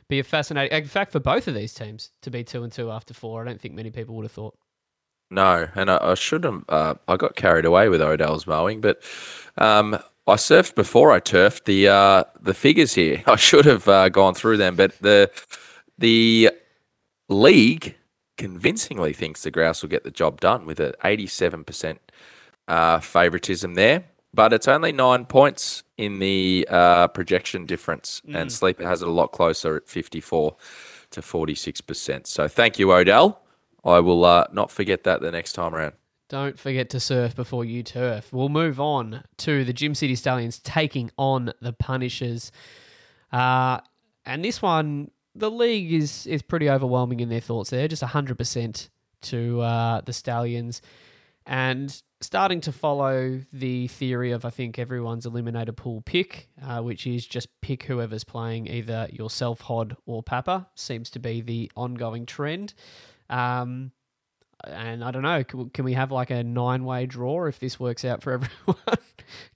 be a fascinating. In fact, for both of these teams to be two and two after four, I don't think many people would have thought. No, and I, I should have. Uh, I got carried away with Odell's mowing, but um, I surfed before I turfed the uh, the figures here. <laughs> I should have uh, gone through them, but the the league convincingly thinks the Grouse will get the job done with an eighty seven percent uh, favoritism there. But it's only nine points in the uh, projection difference, and Sleeper has it a lot closer at fifty four to forty six percent. So thank you, Odell. I will uh, not forget that the next time around. Don't forget to surf before you turf. We'll move on to the Gym City Stallions taking on the Punishers. Uh, and this one, the league is is pretty overwhelming in their thoughts there, just 100% to uh, the Stallions. And starting to follow the theory of, I think, everyone's eliminator pool pick, uh, which is just pick whoever's playing, either yourself, Hod, or Papa, seems to be the ongoing trend. Um, and I don't know, can, we have like a nine way draw if this works out for <laughs> everyone?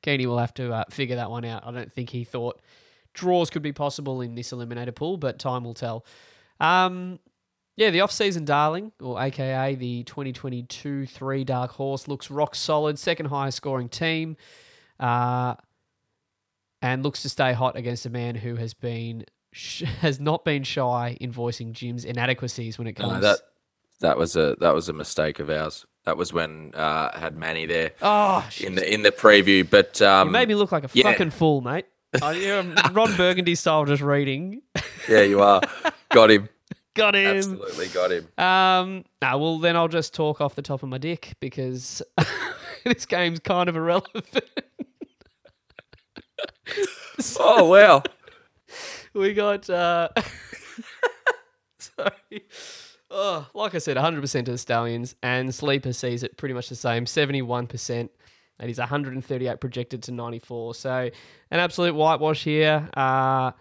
Keeney will have to uh, figure that one out. I don't think he thought draws could be possible in this eliminator pool, but time will tell. Um, yeah, the off-season darling, or AKA the 2022-3 Dark Horse, looks rock solid, second highest scoring team. Uh, and looks to stay hot against a man who has been sh- <laughs> has not been shy in voicing Jim's inadequacies when it comes. No, that that was a that was a mistake of ours. That was when uh, I had Manny there oh, in the in the preview. But um, you made me look like a yeah. fucking fool, mate. I, a Ron Burgundy style, just reading. <laughs> yeah, you are. Got him. <laughs> Got him. Absolutely got him. Um, nah, well, then I'll just talk off the top of my dick because <laughs> this game's kind of irrelevant. Oh wow. we got, uh, sorry. Oh, like I said, 100% to the Stallions, and Sleeper sees it pretty much the same 71%. That is 138 projected to 94. So, an absolute whitewash here. Uh,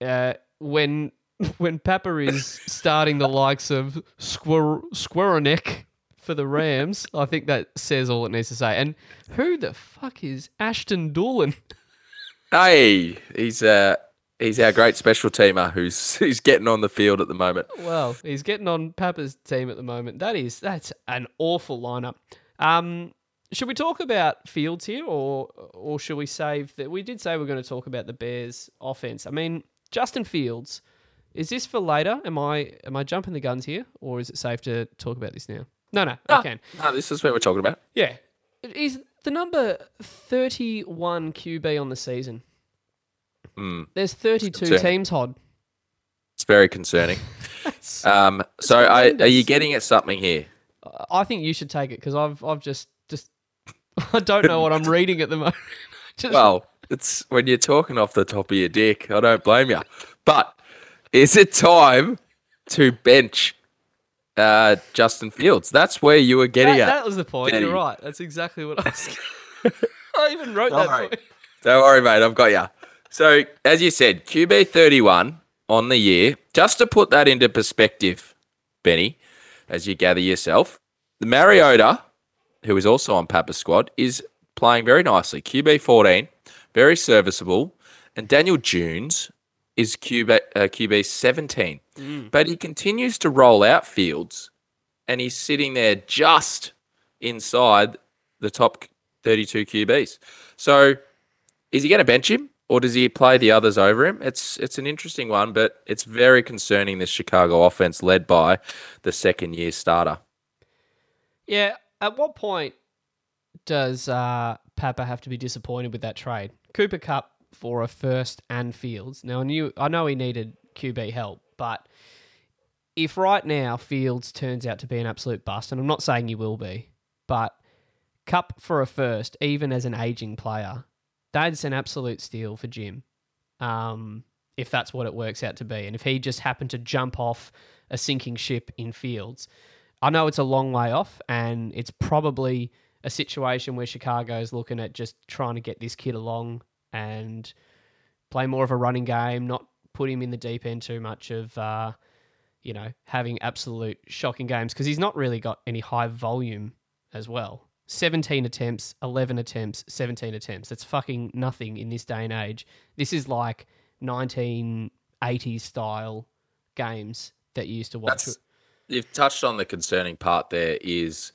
uh, when <laughs> when Papa is starting the likes of Squir- Squirrelneck for the Rams, I think that says all it needs to say. And who the fuck is Ashton Dulin? Hey, he's uh he's our great special teamer who's <laughs> who's getting on the field at the moment. Well, he's getting on Papa's team at the moment. That is that's an awful lineup. Um, should we talk about Fields here, or or should we save that? We did say we are going to talk about the Bears' offense. I mean, Justin Fields. Is this for later? Am I am I jumping the guns here, or is it safe to talk about this now? No, no, I can. No, this is what we're talking about. Yeah, is the number thirty-one QB on the season. Mm, There's thirty-two teams. Hod. it's very concerning. <laughs> Um, so I, are you getting at something here? I think you should take it because I've I've just <laughs> I don't know what I'm <laughs> reading at the moment. <laughs> just, Well, it's when you're talking off the top of your dick. I don't blame you. But is it time to bench uh, Justin Fields? That's where you were getting that, at. that was the point. Getting- You're right. That's exactly what I was. I even wrote that. Sorry. Point. Don't worry, mate. I've got you. So, as you said, QB 31 on the year. Just to put that into perspective, Benny, as you gather yourself, the Mariota, who is also on Papa's squad, is playing very nicely. QB 14, very serviceable. And Daniel Jones is QB, uh, QB 17. But he continues to roll out fields and he's sitting there just inside the top 32 QBs. So, is he going to bench him or does he play the others over him? It's it's an interesting one, but it's very concerning. This Chicago offense led by the second year starter. Yeah. At what point does uh, Papa have to be disappointed with that trade? Cooper Kupp for a first and Fields. Now I knew I know he needed QB help, but if right now Fields turns out to be an absolute bust, and I'm not saying he will be, but Kupp for a first, even as an aging player, that's an absolute steal for Jim. Um, if that's what it works out to be, and if he just happened to jump off a sinking ship in Fields, I know it's a long way off, and it's probably a situation where Chicago's looking at just trying to get this kid along and play more of a running game, not put him in the deep end too much of, uh, you know, having absolute shocking games because he's not really got any high volume as well. 17 attempts, 11 attempts, 17 attempts. That's fucking nothing in this day and age. This is like 1980s style games that you used to watch. That's, you've touched on the concerning part there is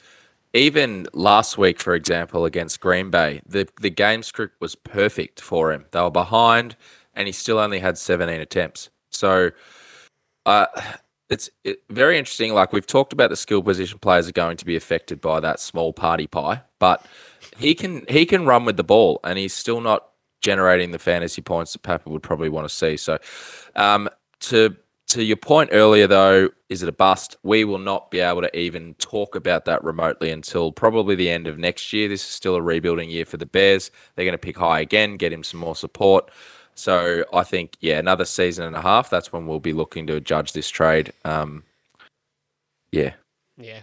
even last week, for example, against Green Bay, the, the game script was perfect for him. They were behind and he still only had 17 attempts. So uh, it's it, very interesting. Like we've talked about, the skill position players are going to be affected by that small party pie, but he can he can run with the ball, and he's still not generating the fantasy points that Papa would probably want to see. So, um, to to your point earlier, though, is it a bust? We will not be able to even talk about that remotely until probably the end of next year. This is still a rebuilding year for the Bears. They're going to pick high again, get him some more support. So I think, yeah, another season and a half. That's when we'll be looking to judge this trade. Um, yeah, Yeah.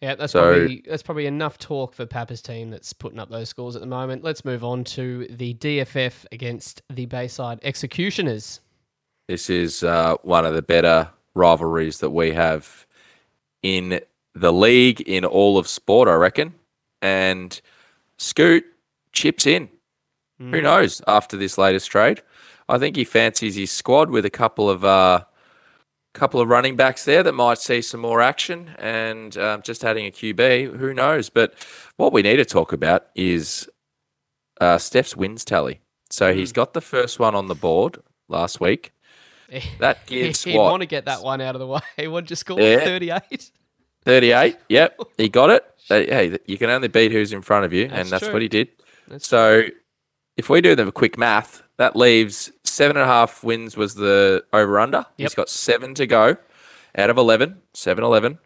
Yeah, that's So- probably that's probably enough talk for Papa's team that's putting up those scores at the moment. Let's move on to the DFF against the Bayside Executioners. This is uh, one of the better rivalries that we have in the league in all of sport, I reckon. And Scoot chips in. Who knows after this latest trade? I think he fancies his squad with a couple of uh, couple of running backs there that might see some more action, and um, just adding a QB. Who knows? But what we need to talk about is uh, Steph's wins tally. So he's got the first one on the board last week. <laughs> That gives He'd what? want to get that one out of the way. <laughs> What did you score? Yeah. 38? 38. Yep, he got it. <laughs> Hey, you can only beat who's in front of you, That's and that's true. what he did. That's so, if we do the quick math, that leaves seven and a half wins was the over under. He's got seven to go out of 11, 7 11.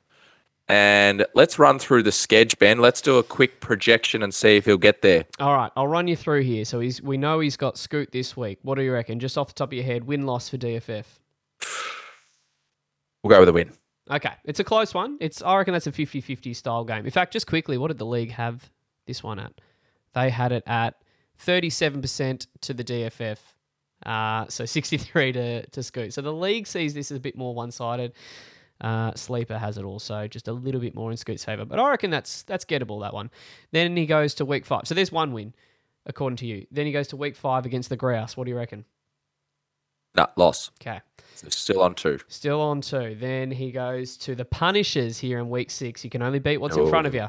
And let's run through the sketch, Ben. Let's do a quick projection and see if he'll get there. All right, I'll run you through here. So he's we know he's got Scoot this week. What do you reckon? Just off the top of your head, win loss for DFF. We'll go with a win. Okay, it's a close one. It's I reckon that's a 50-50 style game. In fact, just quickly, what did the league have this one at? They had it at 37% to the DFF. Uh, so 63 to, to Scoot. So the league sees this as a bit more one-sided. Uh, Sleeper has it also, just a little bit more in Scoot's favour. But I reckon that's that's gettable, that one. Then he goes to week five. So there's one win, according to you. Then he goes to week five against the Grouse. What do you reckon? Nah, loss. Okay. So still on two. Still on two. Then he goes to the Punishers here in week six. You can only beat what's in front of you.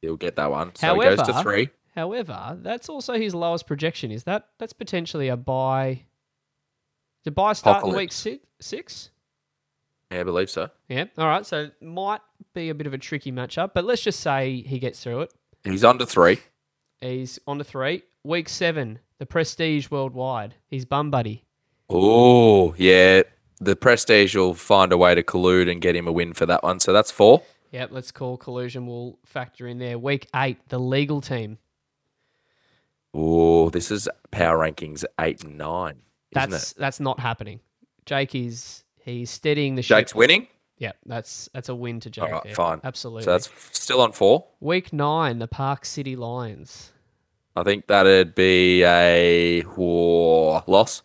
He'll get that one. So he goes to However- three. However, that's also his lowest projection. Is that that's potentially a bye? The bye start in week six? Six? Yeah, I believe so. Yeah. All right. So might be a bit of a tricky matchup, but let's just say he gets through it. He's under three. He's on to three. Week seven, the Prestige Worldwide. He's bum buddy. Oh, yeah. The Prestige will find a way to collude and get him a win for that one. So that's four. Yep. Let's call collusion. We'll factor in there. Week eight, the legal team. Oh, this is power rankings eight and nine, isn't That's it? that's not happening. Jake is he's steadying the ship. Jake's winning. Yeah, that's that's a win to Jake. All right, there. fine. Absolutely. So that's still on four. week nine, the Park City Lions. I think that'd be a whoa, loss.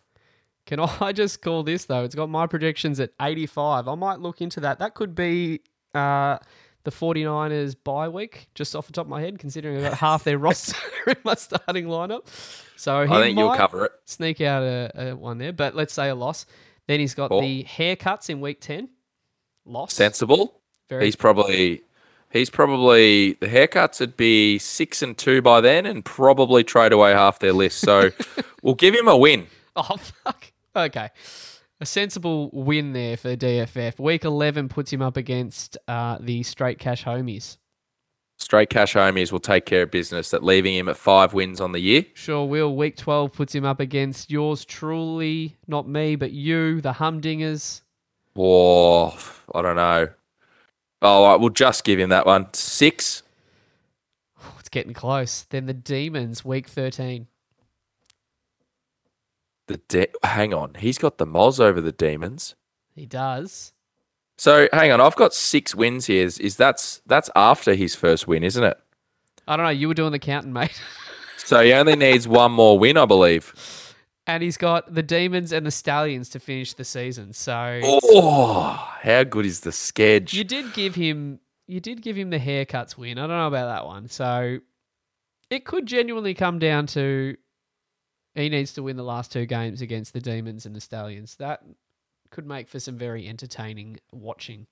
Can <laughs> I just call this though? It's got my projections at 85. I might look into that. That could be uh, the 49ers bye week, just off the top of my head, considering I've got <laughs> half their roster <laughs> in my starting lineup. So I think you'll cover it. sneak out a, a one there, but let's say a loss. Then he's got the haircuts in week 10. Lost. Sensible. Very He's probably he's probably the haircuts would be six and two by then, and probably trade away half their list. So <laughs> we'll give him a win. Oh, fuck. Okay. A sensible win there for DFF. Week 11 puts him up against uh, the straight cash homies. Straight cash homies will take care of business. That leaving him at five wins on the year. Sure will. Week 12 puts him up against yours truly, not me, but you, the Humdingers. Whoa, I don't know. Oh, all right, we'll just give him that one. Six. Oh, it's getting close. Then the Demons, week 13. The de- hang on, he's got the Moz over the Demons. He does. So hang on, I've got six wins here. Is, is that's that's after his first win, isn't it? I don't know. You were doing the counting, mate. <laughs> So he only needs one more win, I believe. and he's got the Demons and the Stallions to finish the season. So Oh, how good is the sketch? You did give him you did give him the haircuts win. I don't know about that one. So it could genuinely come down to he needs to win the last two games against the Demons and the Stallions. That could make for some very entertaining watching.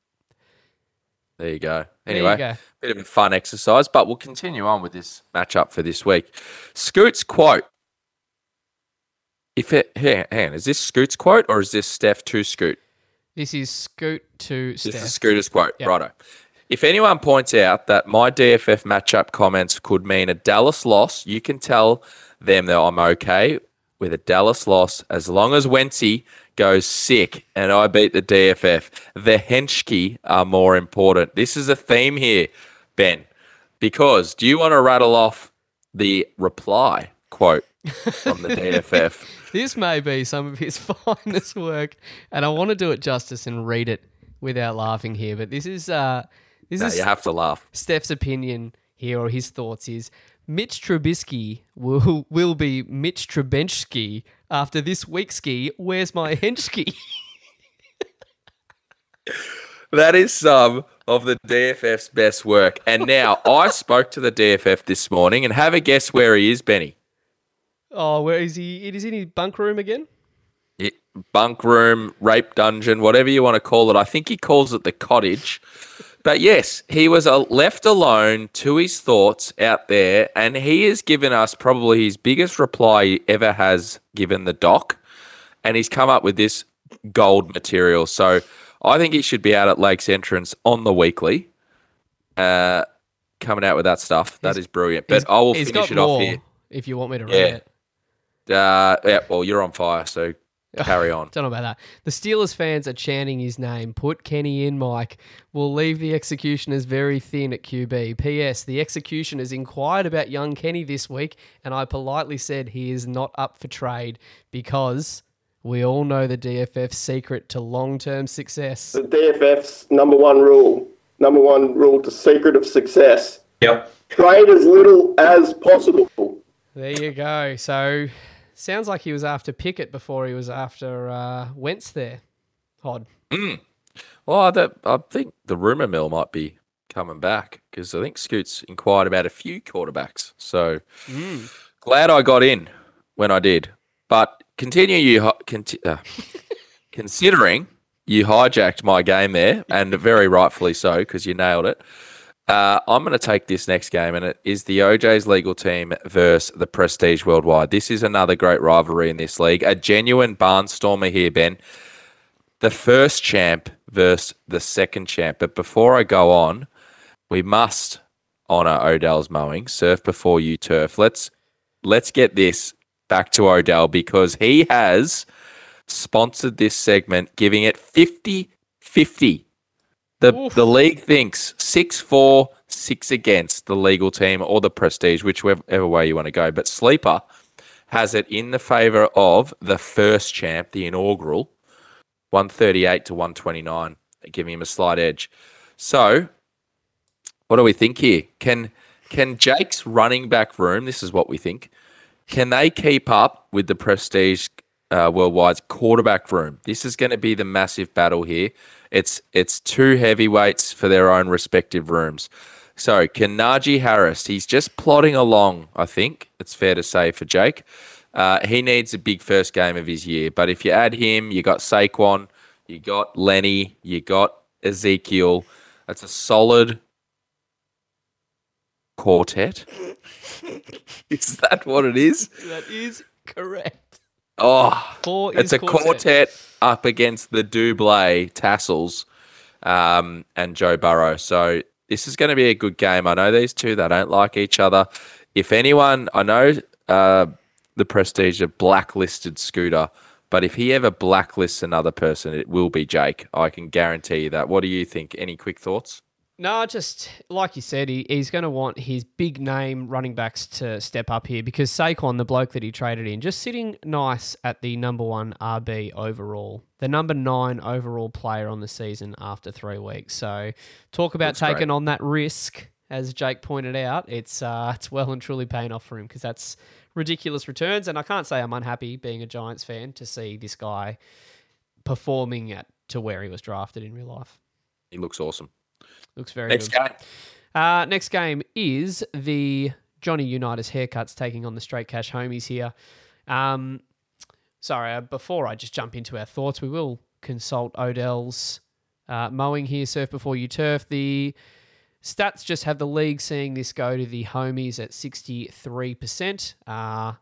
There you go. You Anyway, go. bit of a fun exercise, but we'll continue on with this matchup for this week. Scoot's quote. If it, hang, on, is this Scoot's quote or is this Steph to Scoot? This is Scoot to This is Scooter's quote. Yep. Righto. If anyone points out that my DFF matchup comments could mean a Dallas loss, you can tell them that I'm okay with a Dallas loss as long as Wency goes sick and I beat the DFF. The Henschke are more important. This is a theme here, Ben, because do you want to rattle off the reply quote from the DFF? <laughs> This may be some of his <laughs> finest work, and I want to do it justice and read it without laughing here. But this is uh, this No, is you have to laugh. Steph's opinion here, or his thoughts, is Mitch Trubisky will will be Mitch Trubensky after this week's ski. Where's my <laughs> henchki? That is some of the DFF's best work. And now I spoke to the DFF this morning and have a guess where he is, Benny. oh, where is he? It is in his bunk room again. It- bunk room, rape dungeon, whatever you want to call it. I think he calls it the cottage. But yes, he was uh, left alone to his thoughts out there, and he has given us probably his biggest reply he ever has given the doc, and he's come up with this gold material. So I think he should be out at Lakes Entrance on the weekly, uh, coming out with that stuff. That He's- is brilliant. But I will finish it off here. If you want me to read Yeah. it. Uh, yeah, well, you're on fire, so <laughs> carry on. Don't know about that. The Steelers fans are chanting his name. Put Kenny in, Mike. We'll leave the executioners very thin at QB. P.S. The executioners inquired about young Kenny this week, and I politely said he is not up for trade because we all know the DFF's secret to long term success. The DFF's number one rule, number one rule to secret of success. Yep. Trade as little as possible. There you go. So, sounds like he was after Pickett before he was after uh, Wentz there. Hod. Well, I, don't- I think the rumor mill might be coming back because I think Scoots inquired about a few quarterbacks. So glad I got in when I did. But continue you conti- uh, <laughs> considering you hijacked my game there, and very rightfully so because you nailed it. Uh, I'm going to take this next game, and it is the OJ's legal team versus the Prestige Worldwide. This is another great rivalry in this league. A genuine barnstormer here, Ben the first champ versus the second champ. But before I go on, we must honor Odell's mowing. Surf before you turf. Let's let's get this back to Odell because he has sponsored this segment, giving it 50 50. The, the league thinks 6 4, 6 against the legal team or the prestige, whichever way you want to go. But Sleeper has it in the favor of the first champ, the inaugural, 138 to 129, giving him a slight edge. So, what do we think here? Can can Jake's running back room? This is what we think. Can they keep up with the prestige uh, worldwide's quarterback room? This is going to be the massive battle here. It's it's two heavyweights for their own respective rooms. So can Najee Harris? He's just plodding along. I think it's fair to say for Jake. Uh, he needs a big first game of his year. But if you add him, you got Saquon, you got Lenny, you got Ezekiel. That's a solid quartet. <laughs> is that what it is? That is correct. Oh, Four it's a quartet. quartet. up against the Dublé Tassels um, and Joe Burrow. So this is going to be a good game. I know these two they don't like each other. If anyone, I know uh, the Prestige have blacklisted Scooter, but if he ever blacklists another person, it will be Jake. I can guarantee you that. What do you think? Any quick thoughts? No, just like you said, he, he's going to want his big name running backs to step up here because Saquon, the bloke that he traded in, just sitting nice at the number one RB overall, the number nine overall player on the season after three weeks. So, talk about taking great. on that risk, as Jake pointed out. It's uh, it's well and truly paying off for him because that's ridiculous returns. And I can't say I'm unhappy being a Giants fan to see this guy performing at to where he was drafted in real life. He looks awesome. Looks very Next good. game. Uh, next game is the Johnny Unitas haircuts taking on the straight cash homies here. Um, sorry, uh, before I just jump into our thoughts, we will consult Odell's uh, mowing here, surf before you turf. The stats just have the league seeing this go to the homies at 63%, uh,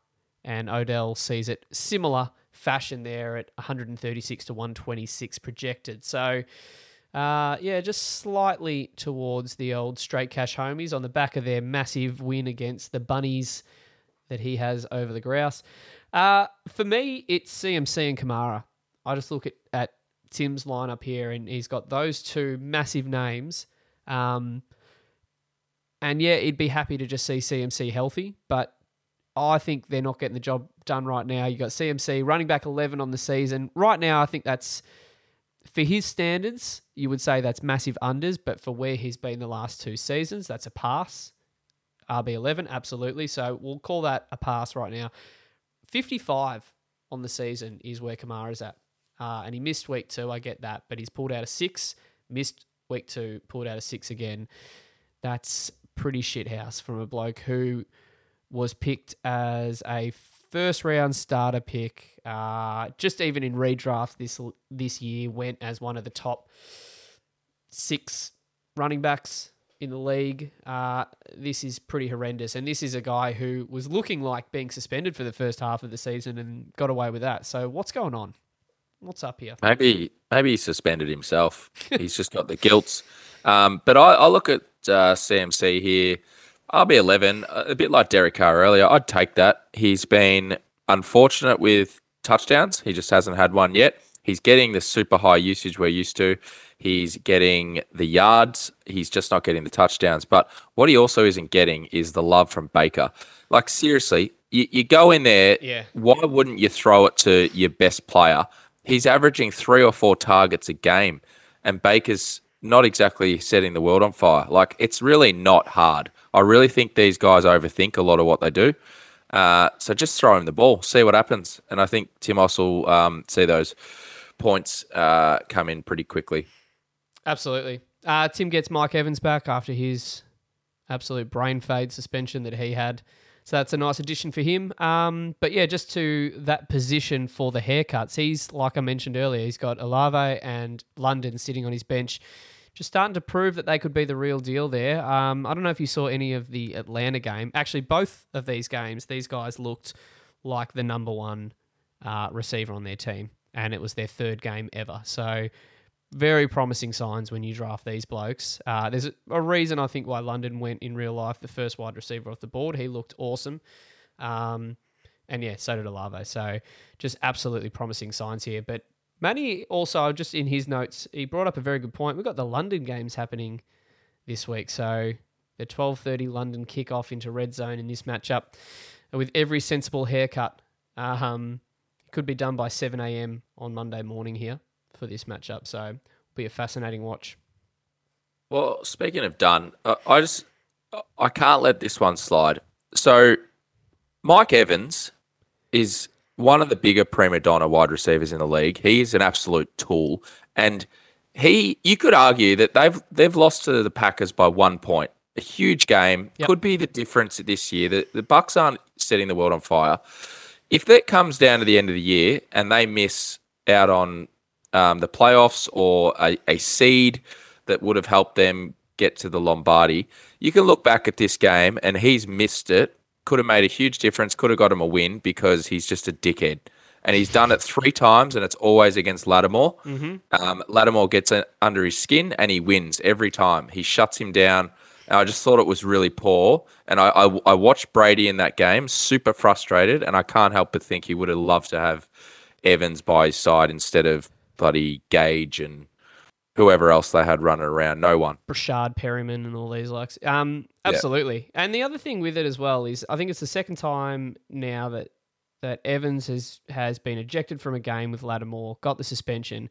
and Odell sees it similar fashion there at 136 to 126 projected. So, uh, yeah, just slightly towards the old straight cash homies on the back of their massive win against the Bunnies that he has over the Grouse. Uh, for me, it's CMC and Kamara. I just look at, at Tim's lineup here, and he's got those two massive names. Um, and yeah, he'd be happy to just see CMC healthy, but I think they're not getting the job done right now. You got CMC running back 11 on the season. Right now, I think that's for his standards, you would say that's massive unders, but for where he's been the last two seasons, that's a pass. RB11, absolutely. So we'll call that a pass right now. 55 on the season is where Kamara's at. Uh, and he missed week two, I get that, but he's pulled out a six, missed week two, pulled out a six again. That's pretty shit house from a bloke who was picked as a first round starter pick. Uh, just even in redraft this this year, went as one of the top six running backs in the league. Uh, this is pretty horrendous. And this is a guy who was looking like being suspended for the first half of the season and got away with that. So what's going on? What's up here? Maybe maybe he suspended himself. He's just got the guilt. <laughs> Um, but I, I look at uh, CMC here. I'll be 11, uh, a bit like Derek Carr earlier. I'd take that. He's been unfortunate with touchdowns. He just hasn't had one yet. He's getting the super high usage we're used to. He's getting the yards. He's just not getting the touchdowns. But what he also isn't getting is the love from Baker. Like, seriously, you, you go in there. Yeah. Why wouldn't you throw it to your best player? He's averaging three or four targets a game, and Baker's not exactly setting the world on fire. Like, it's really not hard. I really think these guys overthink a lot of what they do. Uh, so just throw him the ball, see what happens. And I think Timos will um, see those points uh, come in pretty quickly. Absolutely. Uh, Tim gets Mike Evans back after his absolute brain fade suspension that he had. So that's a nice addition for him. Um, but yeah, just to that position for the haircuts, he's like I mentioned earlier, he's got Olave and London sitting on his bench, just starting to prove that they could be the real deal there. Um, I don't know if you saw any of the Atlanta game. Actually, both of these games, these guys looked like the number one uh, receiver on their team, and it was their third game ever. So very promising signs when you draft these blokes. Uh, there's a, reason I think why London went in real life the first wide receiver off the board. He looked awesome. Um, and yeah, so did Olave. So just absolutely promising signs here. But Manny also, just in his notes, he brought up a very good point. We've got the London games happening this week. So the 12.30 London kickoff into red zone in this matchup with every sensible haircut. Um, could be done by 7 a.m. on Monday morning here for this matchup. So it'll be a fascinating watch. Well, speaking of done, I just I can't let this one slide. So Mike Evans is one of the bigger prima donna wide receivers in the league. He is an absolute tool, and he you could argue that they've they've lost to the Packers by one point. A huge game Yep. could be the difference this year. The, the Bucks aren't setting the world on fire. If that comes down to the end of the year and they miss out on um, the playoffs or a, a seed that would have helped them get to the Lombardi, you can look back at this game and he's missed it. Could have made a huge difference. Could have got him a win because he's just a dickhead. And he's done it three times, and it's always against Lattimore. Um, Lattimore gets it under his skin, and he wins every time. He shuts him down. And I just thought it was really poor. And I, I, I watched Brady in that game, super frustrated, and I can't help but think he would have loved to have Evans by his side instead of bloody Gage and whoever else they had running around. No one. Breshad Perriman and all these likes. Um, absolutely. And the other thing with it as well is I think it's the second time now that that Evans has has been ejected from a game with Lattimore, got the suspension,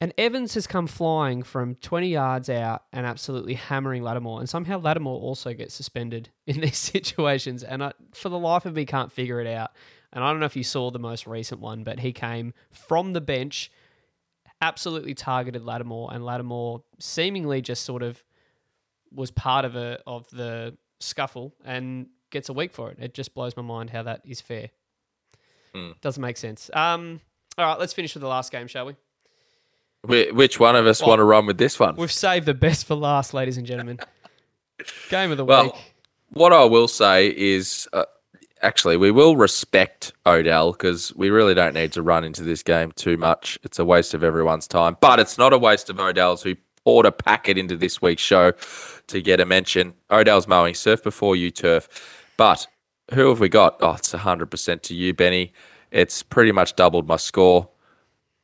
and Evans has come flying from 20 yards out and absolutely hammering Lattimore, and somehow Lattimore also gets suspended <laughs> in these situations, and I, for the life of me can't figure it out. And I don't know if you saw the most recent one, but he came from the bench absolutely targeted Lattimore, and Lattimore seemingly just sort of was part of a of the scuffle and gets a week for it. It just blows my mind how that is fair. Doesn't make sense. Um, all right, let's finish with the last game, shall we? Wh- Which one of us Well, want to run with this one? We've saved the best for last, ladies and gentlemen. <laughs> Game of the Well, week. what I will say is, uh, actually, we will respect Odell because we really don't need to run into this game too much. It's a waste of everyone's time, but it's not a waste of Odell's who a packet into this week's show to get a mention. Odell's mowing surf before you turf, but who have we got? Oh, it's hundred percent to you, Benny. It's pretty much doubled my score.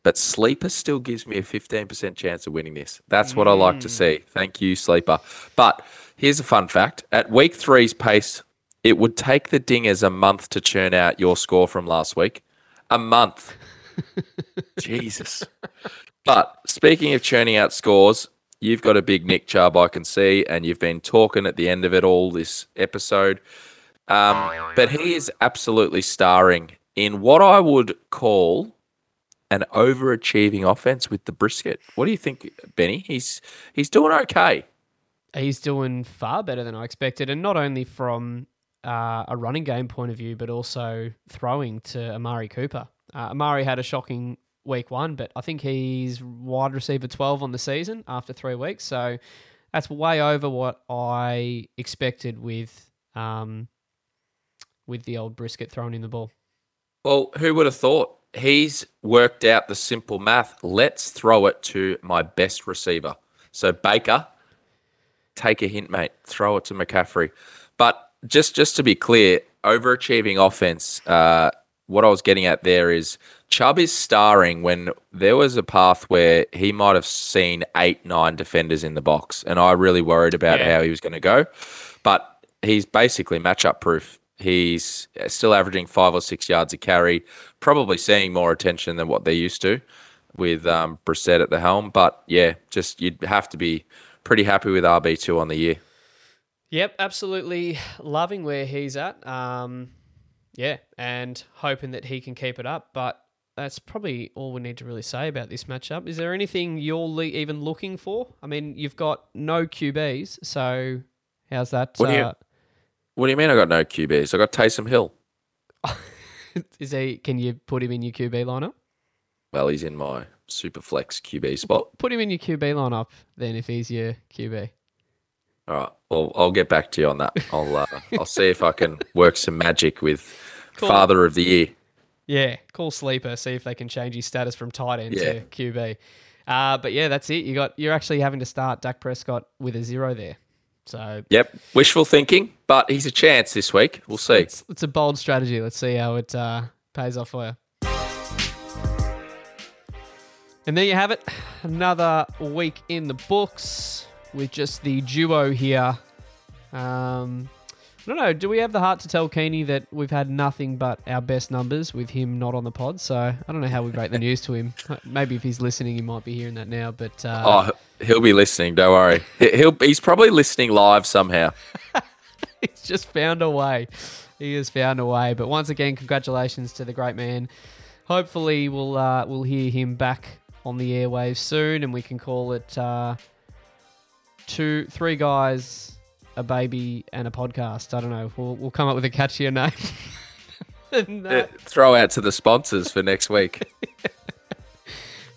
But Sleeper still gives me a 15% chance of winning this. That's what I like to mm. see. Thank you, Sleeper. But here's a fun fact. At week three's pace, it would take the Dingers a month to churn out your score from last week. A month. <laughs> Jesus. But speaking of churning out scores, you've got a big Nick Chubb, I can see, and you've been talking at the end of it all this episode. Um, but he is absolutely starring in what I would call an overachieving offense with the brisket. What do you think, Benny? He's he's doing okay. He's doing far better than I expected, and not only from uh, a running game point of view, but also throwing to Amari Cooper. Uh, Amari had a shocking week one, but I think he's wide receiver 12 on the season after three weeks. So That's way over what I expected with um, with the old brisket thrown in the ball. Well, who would have thought? He's worked out the simple math. Let's throw it to my best receiver. So Baker, take a hint, mate. Throw it to McCaffrey. But just just to be clear, overachieving offense. Uh, what I was getting at there is Chubb is starring when there was a path where he might have seen eight, nine defenders in the box, and I really worried about Yeah. how he was going to go. But he's basically matchup proof. He's still averaging five or six yards a carry, probably seeing more attention than what they're used to with um, Brissett at the helm. But yeah, just you'd have to be pretty happy with RB two on the year. Yep, absolutely loving where he's at. Um, yeah, and hoping that he can keep it up. But that's probably all we need to really say about this matchup. Is there anything you're le- even looking for? I mean, you've got no QBs, so how's that? What do you- uh, What do you mean? I got no QBs. I got Taysom Hill. <laughs> is he? Can you put him in your QB lineup? Well, he's in my super flex QB spot. Put him in your QB lineup then, if he's your QB. All right. Well, I'll get back to you on that. I'll uh, I'll see if I can work some magic with Cool. Father of the Year. Yeah, call sleeper. See if they can change his status from tight end Yeah. to QB. Uh, but yeah, that's it. You got you're actually having to start Dak Prescott with a zero there. So Yep. Wishful thinking, but he's a chance this week. We'll see. it's, it's a bold strategy. Let's see how it uh, pays off for you. And there you have it. Another week in the books with just the duo here. Um, I don't know. Do we have the heart to tell Keeney that we've had nothing but our best numbers with him not on the pod? So I don't know how we break the news to him. <laughs> Maybe if he's listening, he might be hearing that now. But uh, Oh, he'll be listening. Don't worry. He- He'll he's probably listening live somehow. <laughs> he's just found a way. He has found a way. But once again, congratulations to the great man. Hopefully, we'll uh, we'll hear him back on the airwaves soon, and we can call it uh, two, three guys, a baby, and a podcast. I don't know. We'll we'll come up with a catchier name. <laughs> Throw out to the sponsors for next week. <laughs>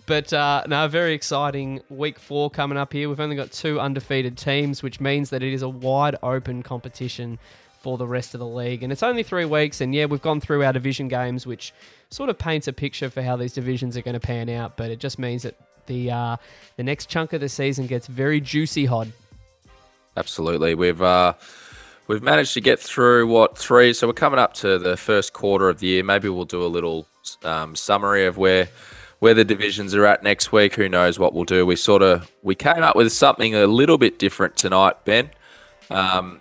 But uh, no, very exciting week four coming up here. We've only got two undefeated teams, which means that it is a wide open competition for the rest of the league. And it's only three weeks, and yeah, we've gone through our division games, which sort of paints a picture for how these divisions are going to pan out. But it just means that the uh, the next chunk of the season gets very juicy Hod. Absolutely. We've uh, we've managed to get through what three. So we're coming up to the first quarter of the year. Maybe we'll do a little um, summary of where where the divisions are at next week. Who knows what we'll do? We sort of we came up with something a little bit different tonight, Ben. Um,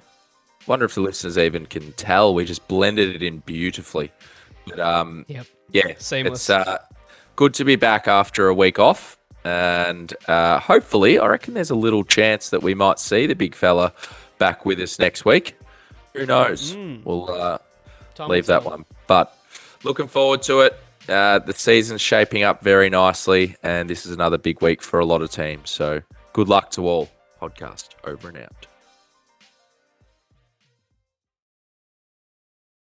wonder if the listeners even can tell. We just blended it in beautifully. But um, Yep. yeah, Seamless. it's uh, good to be back after a week off. And uh, hopefully, I reckon there's a little chance that we might see the big fella back with us next week. Who knows? We'll uh, leave that one. But looking forward to it. Uh, the season's shaping up very nicely, and this is another big week for a lot of teams. So good luck to all. Podcast over and out.